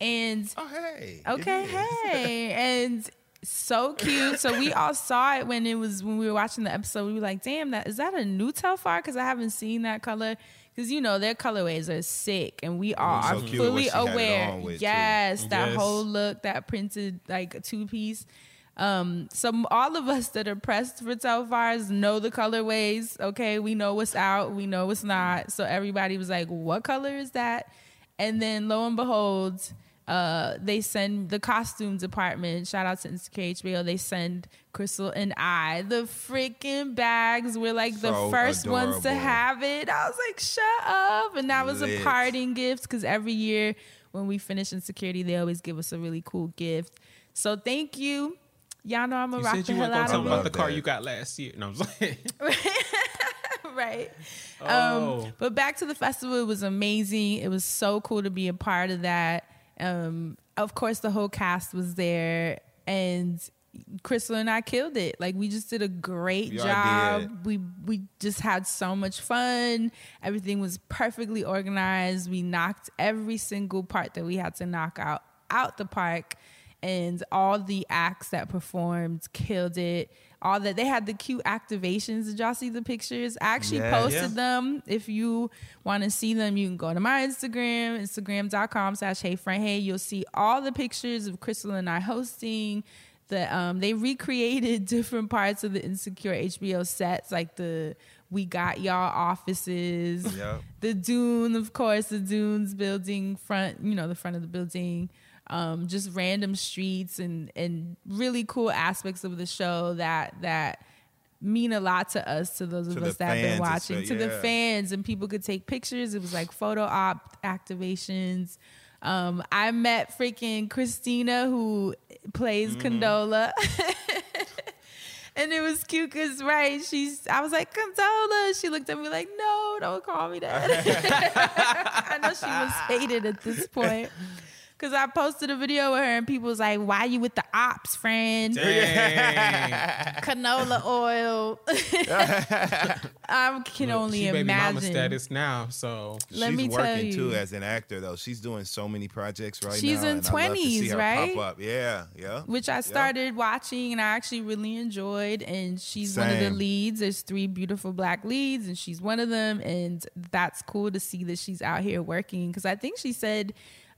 And Oh hey. okay, hey, and so cute. So we all saw it when it was when we were watching the episode. We were like, "Damn, that is that a new Telfar?" Because I haven't seen that color. Because you know their colorways are sick, and we all so are cute fully she had it aware. on with, too. yes, that Yes. whole look, that printed like two piece. Um, so all of us that are pressed for Telfars know the colorways. Okay, we know what's out, we know what's not. So everybody was like, "What color is that?" And then lo and behold, uh, they send the costume department. Shout out to Insecure HBO. They send Crystal and I the freaking bags. We're like the So first ones to have it. I was like, "Shut up!" And that was a parting gift because every year when we finish Insecure, they always give us a really cool gift. So thank you. Y'all know I'm gonna you rock said the you hell weren't gonna out tell of me about the car you got last year. No, I'm saying. right. Oh. Um, but back to the festival, it was amazing. It was so cool to be a part of that. Um, of course, the whole cast was there, and Crystal and I killed it. Like we just did a great Y'all job. did. We we just had so much fun. Everything was perfectly organized. We knocked every single part that we had to knock out out the park and all the acts that performed killed it. All that they had the cute activations. Did y'all see the pictures? I actually Yeah. posted Yeah. them. If you want to see them, you can go to my Instagram, instagram.com slash hey friend hey. You'll see all the pictures of Crystal and I hosting. the um they recreated different parts of the Insecure HBO sets, like the we got y'all offices, Yep. the Dune, of course, the Dunes building front, you know, the front of the building. Um, just random streets and and really cool aspects of the show that that mean a lot to us, to those of To the us that have been watching, it's, to uh, the fans, and people could take pictures. It was like photo op activations. Um, I met freaking Christina who plays Mm-hmm. Condola. And it was cute because, right, she's, I was like, Condola. She looked at me like, no, don't call me that. I know she was hated at this point. Cause I posted a video with her and people was like, "Why you with the ops, friend? Dang. Canola oil." I can Look, only she baby mama imagine. status now, so Let She's me tell working you. too as an actor though. She's doing so many projects right She's now. She's in and I love to see 20s, right? Pop up. Yeah, yeah. which I Yeah. started watching and I actually really enjoyed. And she's one of the leads. There's three beautiful black leads, and she's one of them. And that's cool to see that she's out here working because I think she said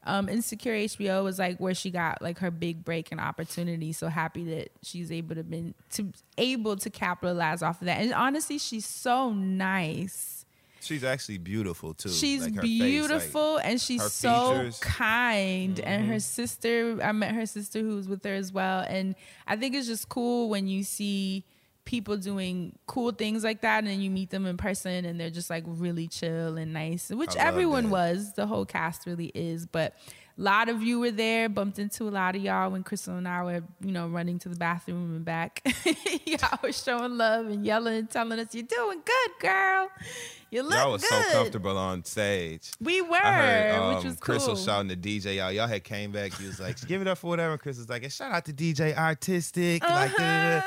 um, Insecure HBO was like where she got like her big break and opportunity. So happy that she's able to been to able to capitalize off of that. And honestly, she's so nice. She's actually beautiful too. She's Like, her face, like, beautiful and she's so features. kind. And Mm-hmm. her sister, I met her sister who was with her as well. And I think it's just cool when you see people doing cool things like that and then you meet them in person and they're just like really chill and nice, which everyone that. was. The whole cast really is. But a lot of you were there, bumped into a lot of y'all when Crystal and I were, you know, running to the bathroom and back. y'all were showing love and yelling and telling us, You're doing good, girl. You look Y'all was good. so comfortable on stage. We were, I heard which um, was Crystal cool. shouting to DJ. Y'all, y'all had came back. He was like, "Give it up for whatever." And Chris was like, "And shout out to DJ Artistic." Like, da, da, da.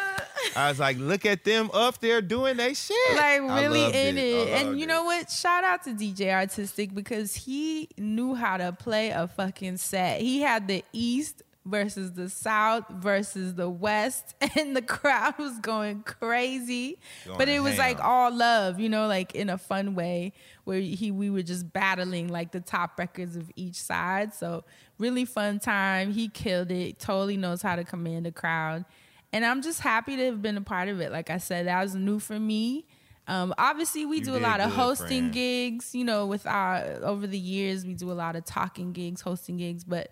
I was like, "Look at them up there doing they shit." like really in it. I And you it. know what? Shout out to DJ Artistic because he knew how to play a fucking set. He had the East versus the South versus the West, and the crowd was going crazy. Going but it was like all love, you know, like in a fun way where he we were just battling like the top records of each side. So really fun time. He killed it. Totally knows how to command a crowd. And I'm just happy to have been a part of it. Like I said, that was new for me. Um, obviously, we You do a lot of hosting friend. gigs. You know, with our over the years, we do a lot of talking gigs, hosting gigs. But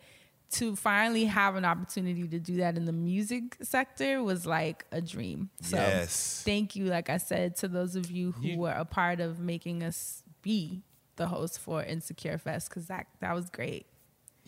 to finally have an opportunity to do that in the music sector was like a dream. So Yes. thank you, like I said, to those of you who You- were a part of making us be the host for Insecure Fest because that that was great.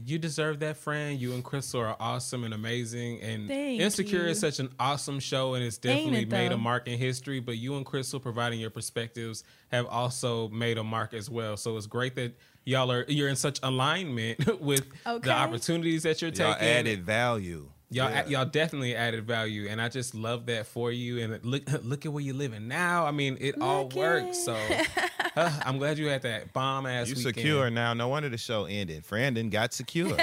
You deserve that, friend. You and Crystal are awesome and amazing. And Thank Insecure you. is such an awesome show, and it's definitely it, made a mark in history. But you and Crystal providing your perspectives have also made a mark as well. So it's great that y'all are you're in such alignment with Okay. the opportunities that you're Y'all taking. added value. Y'all, Yeah. y'all definitely added value, and I just love that for you. And look, look at where you're living now. I mean, it all Look works. it. So uh, I'm glad you had that bomb ass. You weekend. secure now. No wonder the show ended. Brandon got secure.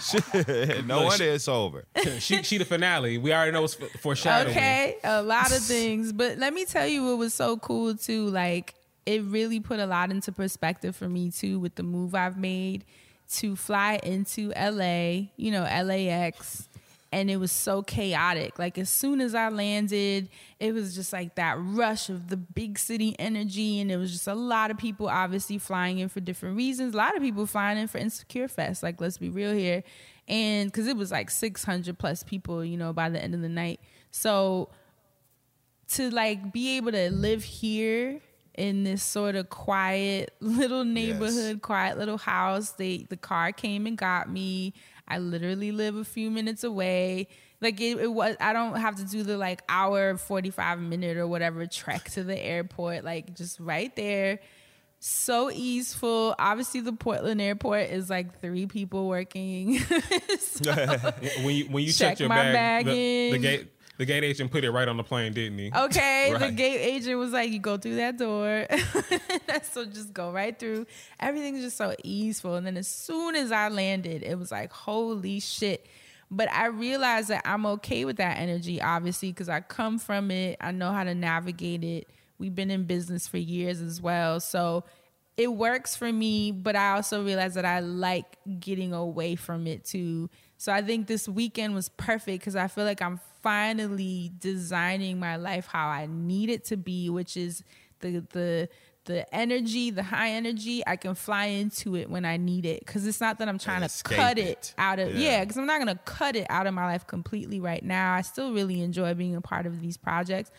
Shit. no Look, wonder it's over. she, she the finale. We already know it's foreshadowing. Okay, a lot of things. But let me tell you it was so cool too. Like it really put a lot into perspective for me too with the move I've made to fly into LA, you know, LAX. And it was so chaotic. Like as soon as I landed, it was just like that rush of the big city energy. And it was just a lot of people obviously flying in for different reasons. A lot of people flying in for Insecure Fest. Like, let's be real here. And because it was like 600 plus people, you know, by the end of the night. So to like be able to live here in this sort of quiet little neighborhood, quiet little house. They the car came and got me. I literally live a few minutes away. Like it, it was I don't have to do the like hour 45 minute or whatever trek to the airport. Like just right there. So easeful. Obviously the Portland airport is like three people working. So- when you when you Check your my bag, the, the baggage. gate the gate agent put it right on the plane, didn't he? Okay, the gate agent was like, "You go through that door." so just go right through. Everything's just so easeful. And then as soon as I landed, it was like, "Holy shit!" But I realized that I'm okay with that energy, obviously, because I come from it. I know how to navigate it. We've been in business for years as well, so it works for me, but I also realize that I like getting away from it too. So I think this weekend was perfect because I feel like I'm finally designing my life how I need it to be, which is the the the energy, the high energy, I can fly into it when I need it. Cause it's not that I'm trying to cut it, it. out of Yeah. yeah, because I'm not gonna cut it out of my life completely right now. I still really enjoy being a part of these projects.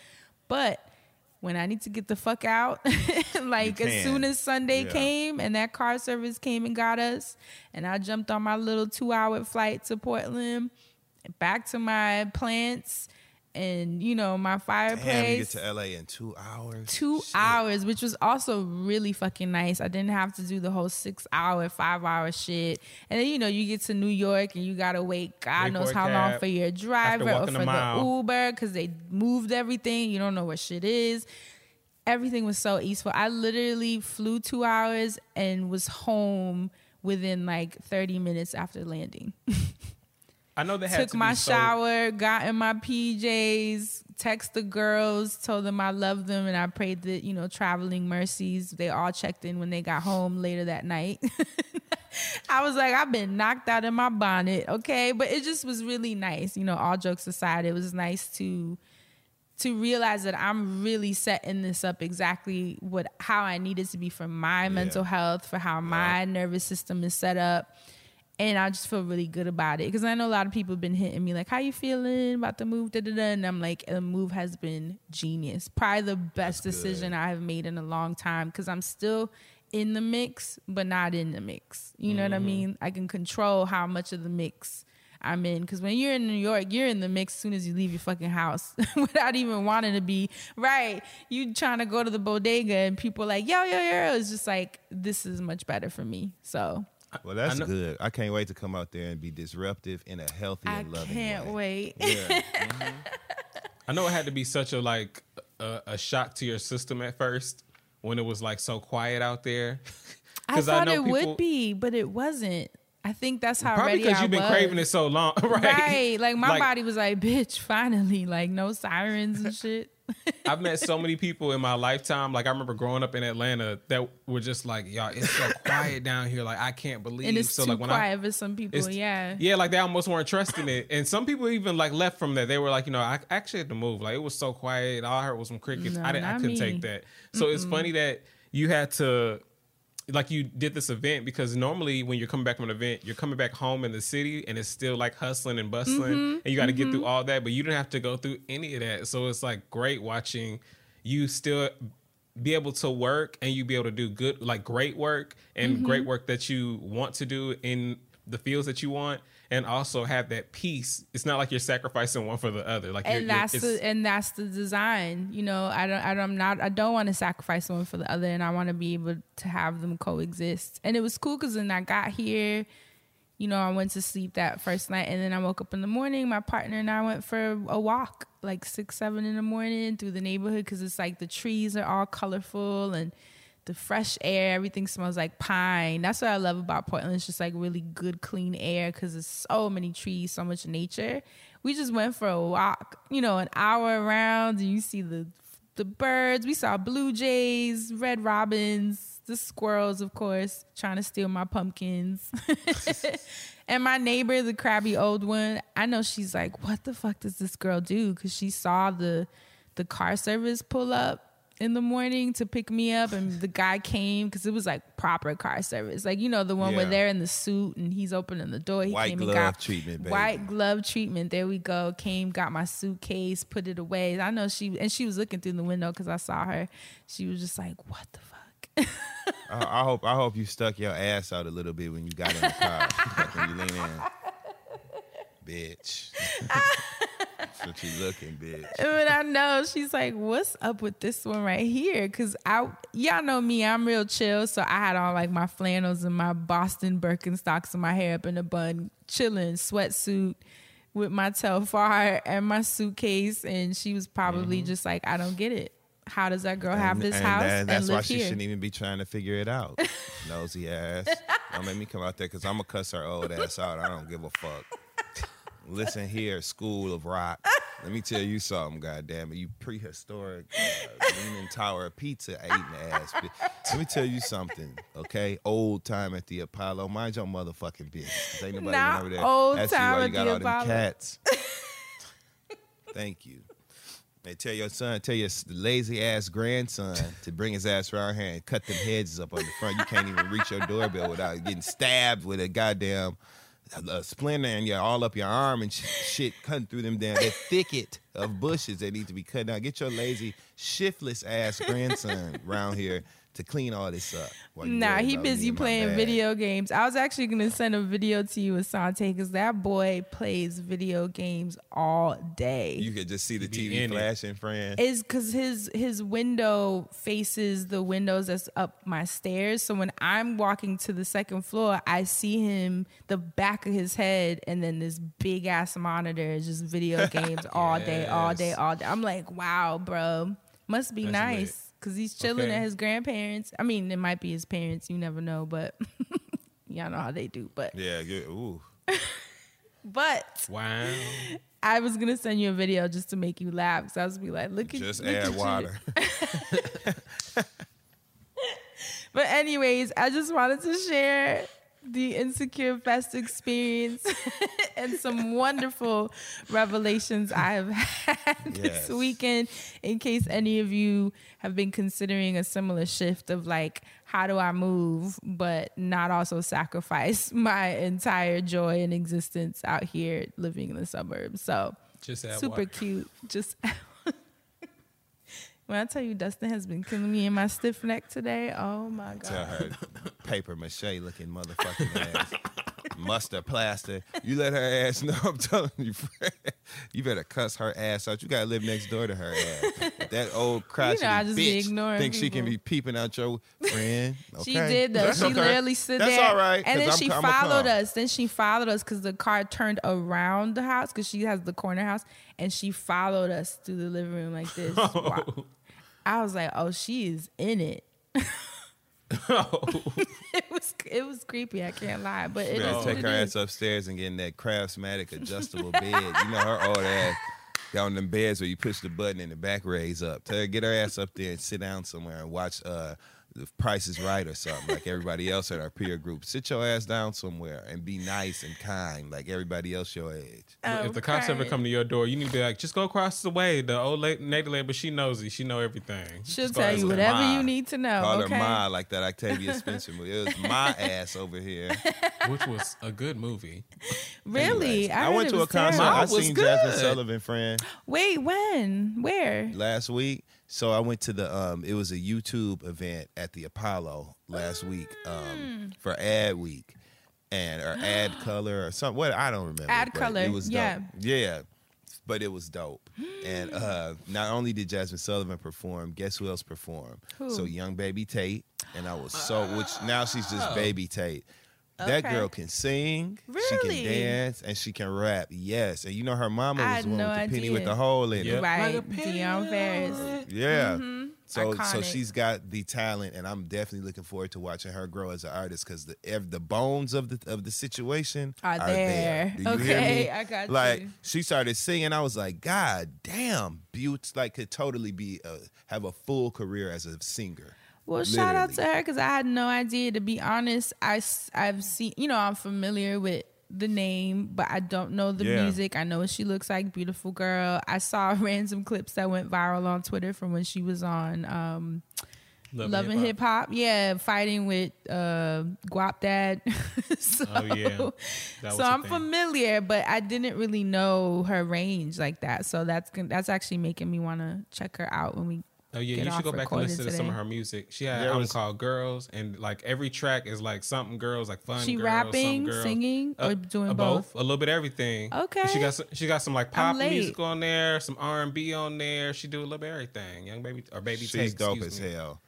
But when I need to get the fuck out, like as soon as Sunday Yeah. came and that car service came and got us, and I jumped on my little two hour flight to Portland, back to my plants and you know my fireplace Damn, you get to LA in two hours. two Shit. hours, which was also really fucking nice. I didn't have to do the whole six hour, five hour shit. And then you know you get to New York and you gotta wait God Wait knows for a how long for your driver or for the. Uber because they moved everything. You don't know what shit is. Everything was so easeful. I literally flew two hours and was home within like 30 minutes after landing. I know they had took to my be so- shower, got in my PJs, text the girls, told them I love them, and I prayed that you know traveling mercies. They all checked in when they got home later that night. I was like, I've been knocked out in my bonnet, okay, but it just was really nice. You know, all jokes aside, it was nice to to realize that I'm really setting this up exactly what how I need it to be for my mental health, for how my nervous system is set up. And I just feel really good about it because I know a lot of people have been hitting me like, "How you feeling about the move?" Da, da, da. And I'm like, "The move has been genius. Probably the best decision I have made in a long time because I'm still in the mix, but not in the mix. You know what I mm-hmm. mean? I can control how much of the mix I'm in. Because when you're in New York, you're in the mix as soon as you leave your fucking house without even wanting to be. Right. You trying to go to the bodega and people like, yo, yo, yo. It's just like, this is much better for me. So Well, that's I know- good. I can't wait to come out there and be disruptive in a healthy I and loving way. I can't wait. Yeah. Mm-hmm. I know it had to be such a like a, a shock to your system at first when it was like so quiet out there. I thought know it people- would be, but it wasn't. I think that's how Probably because you've been was. craving it so long, right? Right. Like my body was like, bitch, finally. Like no sirens and shit. I've met so many people in my lifetime. Like I remember growing up in Atlanta that were just like, "Y'all, it's so quiet down here. Like I can't believe." And it's so too like when quiet I, for some people, yeah. yeah, like they almost weren't trusting it, and some people even like left from that. They were like, you know, I actually had to move. Like it was so quiet. All I heard was some crickets. No, I didn't. I couldn't me. take that. So it's funny that you had to. Like you did this event because normally when you're coming back from an event, you're coming back home in the city and it's still like hustling and bustling, Mm-hmm. and you got to get through all that, but you didn't have to go through any of that. So it's like great watching you still be able to work and you be able to do good like great work and Mm-hmm. great work that you want to do in the fields that you want and also have that peace it's not like you're sacrificing one for the other like you're, and you're- that's the and that's the design. You know, I don't I don't I'm not I don't want to sacrifice one for the other, and I want to be able to have them coexist. And it was cool because when I got here, you know, I went to sleep that first night, and then I woke up in the morning. My partner and I went for a walk, like six seven in the morning through the neighborhood because it's like the trees are all colorful and the fresh air, everything smells like pine. That's what I love about Portland. It's just like really good, clean air because there's so many trees, so much nature. We just went for a walk, you know, an hour around, and you see the the birds. We saw blue jays, red robins, the squirrels, of course, trying to steal my pumpkins. and my neighbor, the crabby old one, I know she's like, "What the fuck does this girl do?" Because she saw the the car service pull up in the morning to pick me up and the guy came because it was like proper car service like you know the one where Yeah. they're in the suit and he's opening the door he White came glove and got treatment, baby. white glove treatment there we go came got my suitcase put it away i know she and she was looking through the window because i saw her she was just like what the fuck I, I hope I hope you stuck your ass out a little bit when you got in the car. when you lean in. Bitch. That's what you looking, bitch. but I know she's like, "What's up with this one right here?" Because I, y'all know me, I'm real chill. So I had on like my flannels and my Boston Birkenstocks and my hair up in a bun, chilling, sweatsuit with my Telfar and my suitcase. And she was probably mm-hmm. just like, "I don't get it. How does that girl have And- this and house that- and, that's why live she here?" shouldn't even be trying to figure it out. Nosy ass. Don't make me come out there because I'm gonna cuss her old ass out. I don't give a fuck. Listen here, School of Rock. Let me tell you something, goddamn it. You prehistoric uh, Leaning Tower of Pizza eating ass. Let me tell you something, okay? Old time at the Apollo. Mind your motherfucking business. Ain't nobody Not over there. old you time why you got the all them cats. Thank you. Hey, tell your son, tell your lazy ass grandson to bring his ass around here and cut them hedges up on the front. You can't even reach your doorbell without getting stabbed with a goddamn a splinter and you're all up your arm and sh- shit cutting through them down that thicket of bushes that need to be cut down. Get your lazy, shiftless ass grandson around here to clean all this up. while Nah, he busy playing bag. video games. I was actually gonna send a video to you, Asante, because that boy plays video games all day. You could just see the TV in it. flashing, friend. is because his his window faces the windows that's up my stairs. So when I'm walking to the second floor, I see him the back of his head, and then this big ass monitor is just video games all day, all day, all day. I'm like, wow, bro, must be That's nice lit. Because he's chilling Okay. at his grandparents. I mean, it might be his parents. You never know, but y'all know how they do. But Yeah, good. Ooh. but Wow. I was gonna send you a video just to make you laugh. Because I was be like, look at Just look at add you. water. But anyways, I just wanted to share the Insecure Fest experience and some wonderful revelations I have had Yes. this weekend. In case any of you have been considering a similar shift of like, how do I move, but not also sacrifice my entire joy and existence out here living in the suburbs. So Just super water. cute. Just when I tell you Dustin has been killing me in my stiff neck today, oh my god. Tell her paper mache looking motherfucking ass. Mustard plaster. You let her ass know. I'm telling you, friend. You better cuss her ass out. You gotta live next door to her ass. That old crotchety I just be bitch thinks she can be peeping out your friend. She did though. That's she okay. literally stood That's there, all right. and then I'm- she I'ma followed us. Then she followed us because the car turned around the house because she has the corner house, and she followed us through the living room like this. Wow. I was like, oh, she is in it. it was it was creepy. I can't lie, but it what take her is. ass upstairs and get in that Craftsmatic adjustable bed. You know her old ass got on them beds where you push the button and the back raise up. Tell her get her ass up there and sit down somewhere and watch uh the Price is Right or something like everybody else at our peer group. Sit your ass down somewhere and be nice and kind like everybody else your age. I'm if the cops ever come to your door, you need to be like, just go across the way. The old lady, native lady, but she knows it. She know everything. She'll Just tell you whatever Ma. you need to know. Call okay. her Ma like that Octavia Spencer movie. It was my ass over here. which was a good movie. Really, I, heard went to a concert. terrible. I It was seen Jazmine good. Sullivan, friend. Wait, when? Where? last week. So I went to the um it was a YouTube event at the Apollo last week um Mm. for ad week and or ad color or something what I don't remember. Ad but Color, It was dope. yeah. Yeah. But it was dope. and uh not only did Jazmine Sullivan perform, guess who else performed? Who? So young baby Tate and I was so which now she's just baby Tate. That girl can sing, she can dance, and she can rap. Yes, and you know her mama I was had the one no with the penny with idea. the hole in Yep. it. Right, Dionne Farris. Yeah. So so Iconic. she's got the talent, and I'm definitely looking forward to watching her grow as an artist because the ev- the bones of the of the situation Are there. Do you hear Okay, me? I got like, you. she started singing, I was like, God damn, Butte like could totally be uh, have a full career as a singer. Well, shout out to her because I had no idea. To be honest, I I've seen, you know, I'm familiar with the name, but I don't know the Yeah. music. I know what she looks like, beautiful girl. I saw random clips that went viral on Twitter from when she was on um, Love and Hip Hop. Yeah, fighting with uh, Guap Dad. so, Oh, yeah. So I'm thing. familiar, but I didn't really know her range like that. So that's that's actually making me want to check her out when we. Oh yeah, get you should go back and recording listen to some of her music. She had There an album called Girls, and like every track is like something girls, like fun. She girls, rapping, girls. singing, or Uh, doing uh, both? A little bit of everything. Okay. She got some, she got some like I'm pop music on there, some R and B on there. She do a little bit of everything. Young baby or baby. She's Tate, dope as me. hell.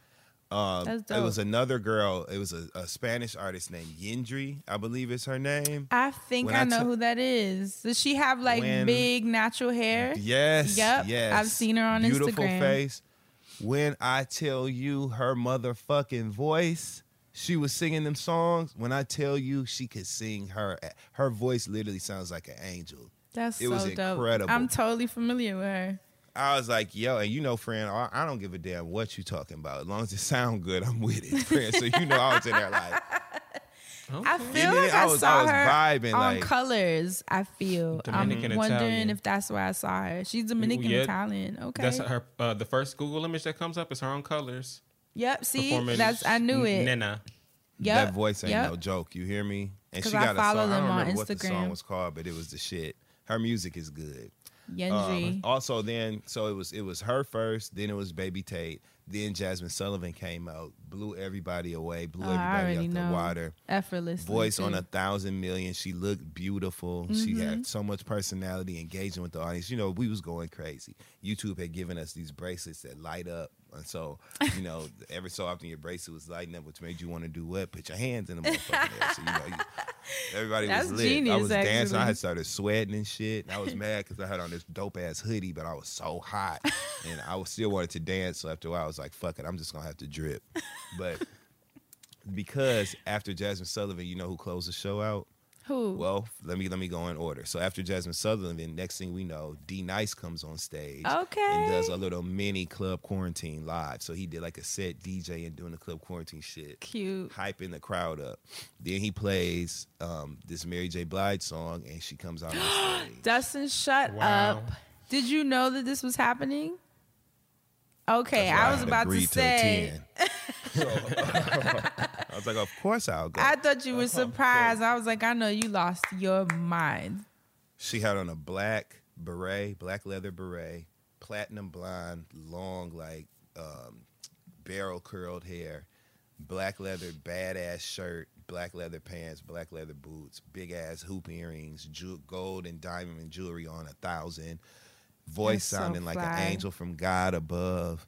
Um, That's It was another girl. It was a, a Spanish artist named Yendry, I believe is her name. I think When I, I know who that is. Does she have like When- big natural hair? Yes. Yep, Yes. I've seen her on Beautiful Instagram. Beautiful face. When I tell you her motherfucking voice, she was singing them songs. When I tell you she could sing her, her voice literally sounds like an angel. That's It so was dope. incredible. I'm totally familiar with her. I was like, yo, and you know, friend, I, I don't give a damn what you talking about. As long as it sound good, I'm with it, friend. So you know, I was in there like, I feel like I I, was- saw I was her vibing, on like- Colors. I feel. Dominican I'm wondering Italian. if that's where I saw her. She's Dominican Yeah. Italian. Okay. That's her. Uh, the first Google image that comes up is her own colors. yep. See, that's I knew it. Nena. Yep. that voice ain't yep. no joke. You hear me? And she I got a follow song. I don't on remember what the song was called, but it was the shit. Her music is good. Yendry. Um, also, then so it was it was her first. Then it was Baby Tate. Then Jazmine Sullivan came out, blew everybody away, blew Oh, everybody out know. the water. Effortless. Voice too. on a thousand million. She looked beautiful. She Mm-hmm. had so much personality, engaging with the audience. You know, we was going crazy. YouTube had given us these bracelets that light up, and so you know, every so often your bracelet was lighting up, which made you want to do what? Put your hands in the. So you know, you, everybody That's was lit. I genius, was dancing. I had started sweating and shit. And I was mad because I had on this dope ass hoodie, but I was so hot, and I was still wanted to dance. So after a while, I was like, "Fuck it, I'm just gonna have to drip." But because after Jazmine Sullivan, you know who closed the show out? Who? Well, let me let me go in order. So after Jazmine Sullivan, next thing we know, D Nice comes on stage Okay. and does a little mini club quarantine live. So he did like a set DJ and doing the club quarantine shit, Cute. hyping the crowd up. Then he plays um, this Mary J. Blige song, and she comes out on stage. Dustin, shut Wow. up. Did you know that this was happening? Okay, I was had about to agreed say. 10. So, I was like, of course I'll go. I thought you were surprised. I was like, I know you lost your mind. She had on a black beret, black leather beret, platinum blonde, long like um, barrel curled hair, black leather badass shirt, black leather pants, black leather boots, big ass hoop earrings, ju- gold and diamond jewelry on a thousand, voice That's so sounding like an angel from God above.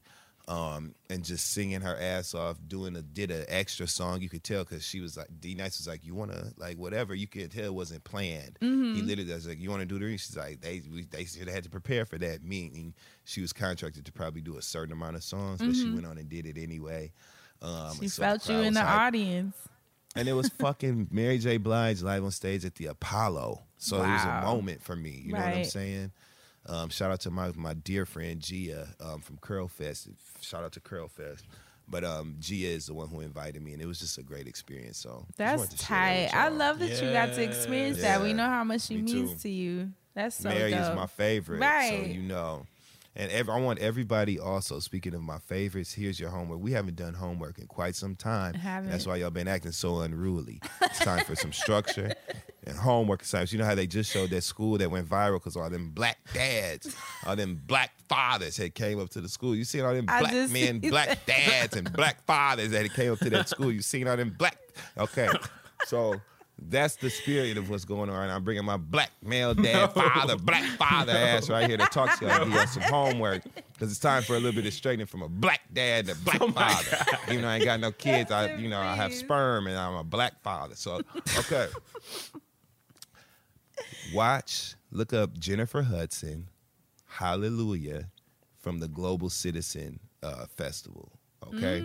Um, and just singing her ass off, doing a did an extra song. You could tell because she was like D Nice was like, you wanna like whatever. You could tell it wasn't planned. Mm-hmm. He literally was like, you want to do the? She's like, they we, they should have had to prepare for that. Meaning she was contracted to probably do a certain amount of songs, but she went on and did it anyway. Um, Mm-hmm. She so felt you in the hyped. audience. and it was fucking Mary J. Blige live on stage at the Apollo. So it was a moment for me. You know what I'm saying? Um, shout out to my my dear friend Gia um, from Curl Fest. Shout out to Curl Fest. But um, Gia is the one who invited me, and it was just a great experience. So That's share that tight. I love that you got to experience that. We know how much she Me means too. to you. That's so Mary dope. is my favorite, Right. so you know. And ev- I want everybody also. Speaking of my favorites, here's your homework. We haven't done homework in quite some time. That's why y'all been acting so unruly. It's time for some structure and homework assignments. You know how they just showed that school that went viral because all them black dads, all them black fathers had came up to the school. You seen all them black men, black dads, and black fathers that came up to that school. You seen all them black. Okay, so. That's the spirit of what's going on. I'm bringing my black male dad, father, black father ass right here to talk to you. Give you some homework because it's time for a little bit of straightening from a black dad to black father. Even though I ain't got no kids, I you know I have sperm and I'm a black father. So okay, watch, look up Jennifer Hudson, Hallelujah, from the Global Citizen uh, Festival. Okay.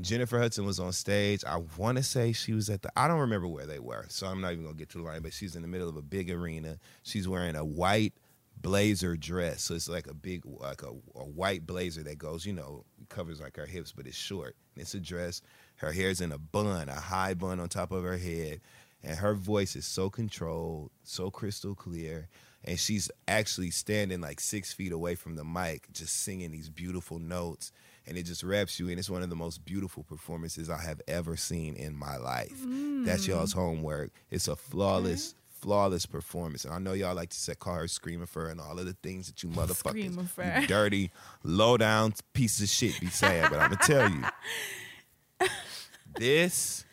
Jennifer Hudson was on stage. I want to say she was at the. I don't remember where they were, so I'm not even gonna get to the line. But she's in the middle of a big arena. She's wearing a white blazer dress, so it's like a big, like a, a white blazer that goes, you know, covers like her hips, but it's short. And it's a dress. Her hair's in a bun, a high bun on top of her head, and her voice is so controlled, so crystal clear. And she's actually standing like six feet away from the mic, just singing these beautiful notes and it just wraps you And It's one of the most beautiful performances I have ever seen in my life. That's mm. y'all's homework. It's a flawless, flawless performance. And I know y'all like to say, call her screaming for and all of the things that you motherfuckers, you dirty, low down pieces of shit be saying. But I'm gonna tell you, this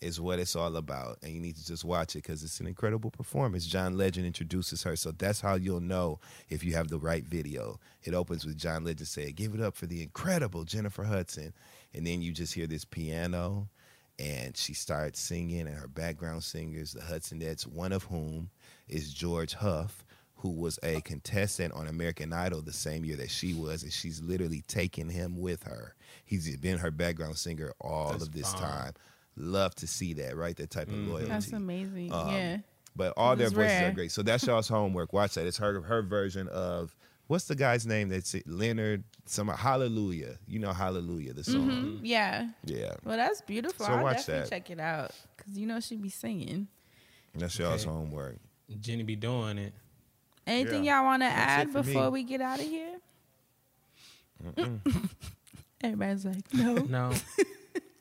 is what it's all about. And you need to just watch it because it's an incredible performance. John Legend introduces her. So that's how you'll know if you have the right video. It opens with John Legend saying, Give it up for the incredible Jennifer Hudson. And then you just hear this piano and she starts singing, and her background singers, the Hudsonettes, one of whom is George Huff. Who was a contestant on American Idol the same year that she was, and she's literally taken him with her. He's been her background singer all That's of this bomb. time. Love to see that, right? That type of loyalty. That's amazing. Um, yeah. But all It their voices rare. are great. So that's y'all's homework. Watch that. It's her her version of what's the guy's name that's it? Leonard some Hallelujah. You know Hallelujah, the song. Mhm, Yeah. Yeah. Well, that's beautiful. So I'll watch definitely that. check it out because you know she be singing. That's y'all's Okay. homework. Jenny be doing it. Anything Yeah. y'all want to add it for me. before we get out of here? Everybody's like, no. No.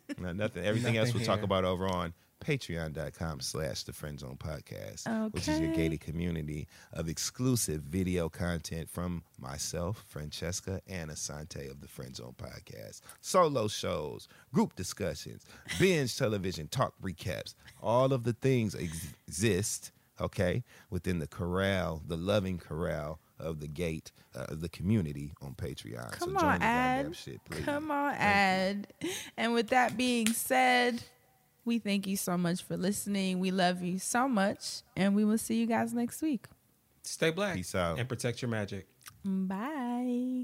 No, nothing. Everything else we'll talk about over on patreon.com slash the friend zone podcast which is your gated community of exclusive video content from myself Francheska and Assante of the friend zone podcast. Solo shows group discussions binge television talk recaps. All of the things ex- exist okay within the corral the loving corral of the gate uh, of the community on patreon Come so join on, the goddamn Ad. shit please Come on, Ad. And with that being said, we thank you so much for listening. We love you so much. And we will see you guys next week. Stay black. Peace out. And protect your magic. Bye.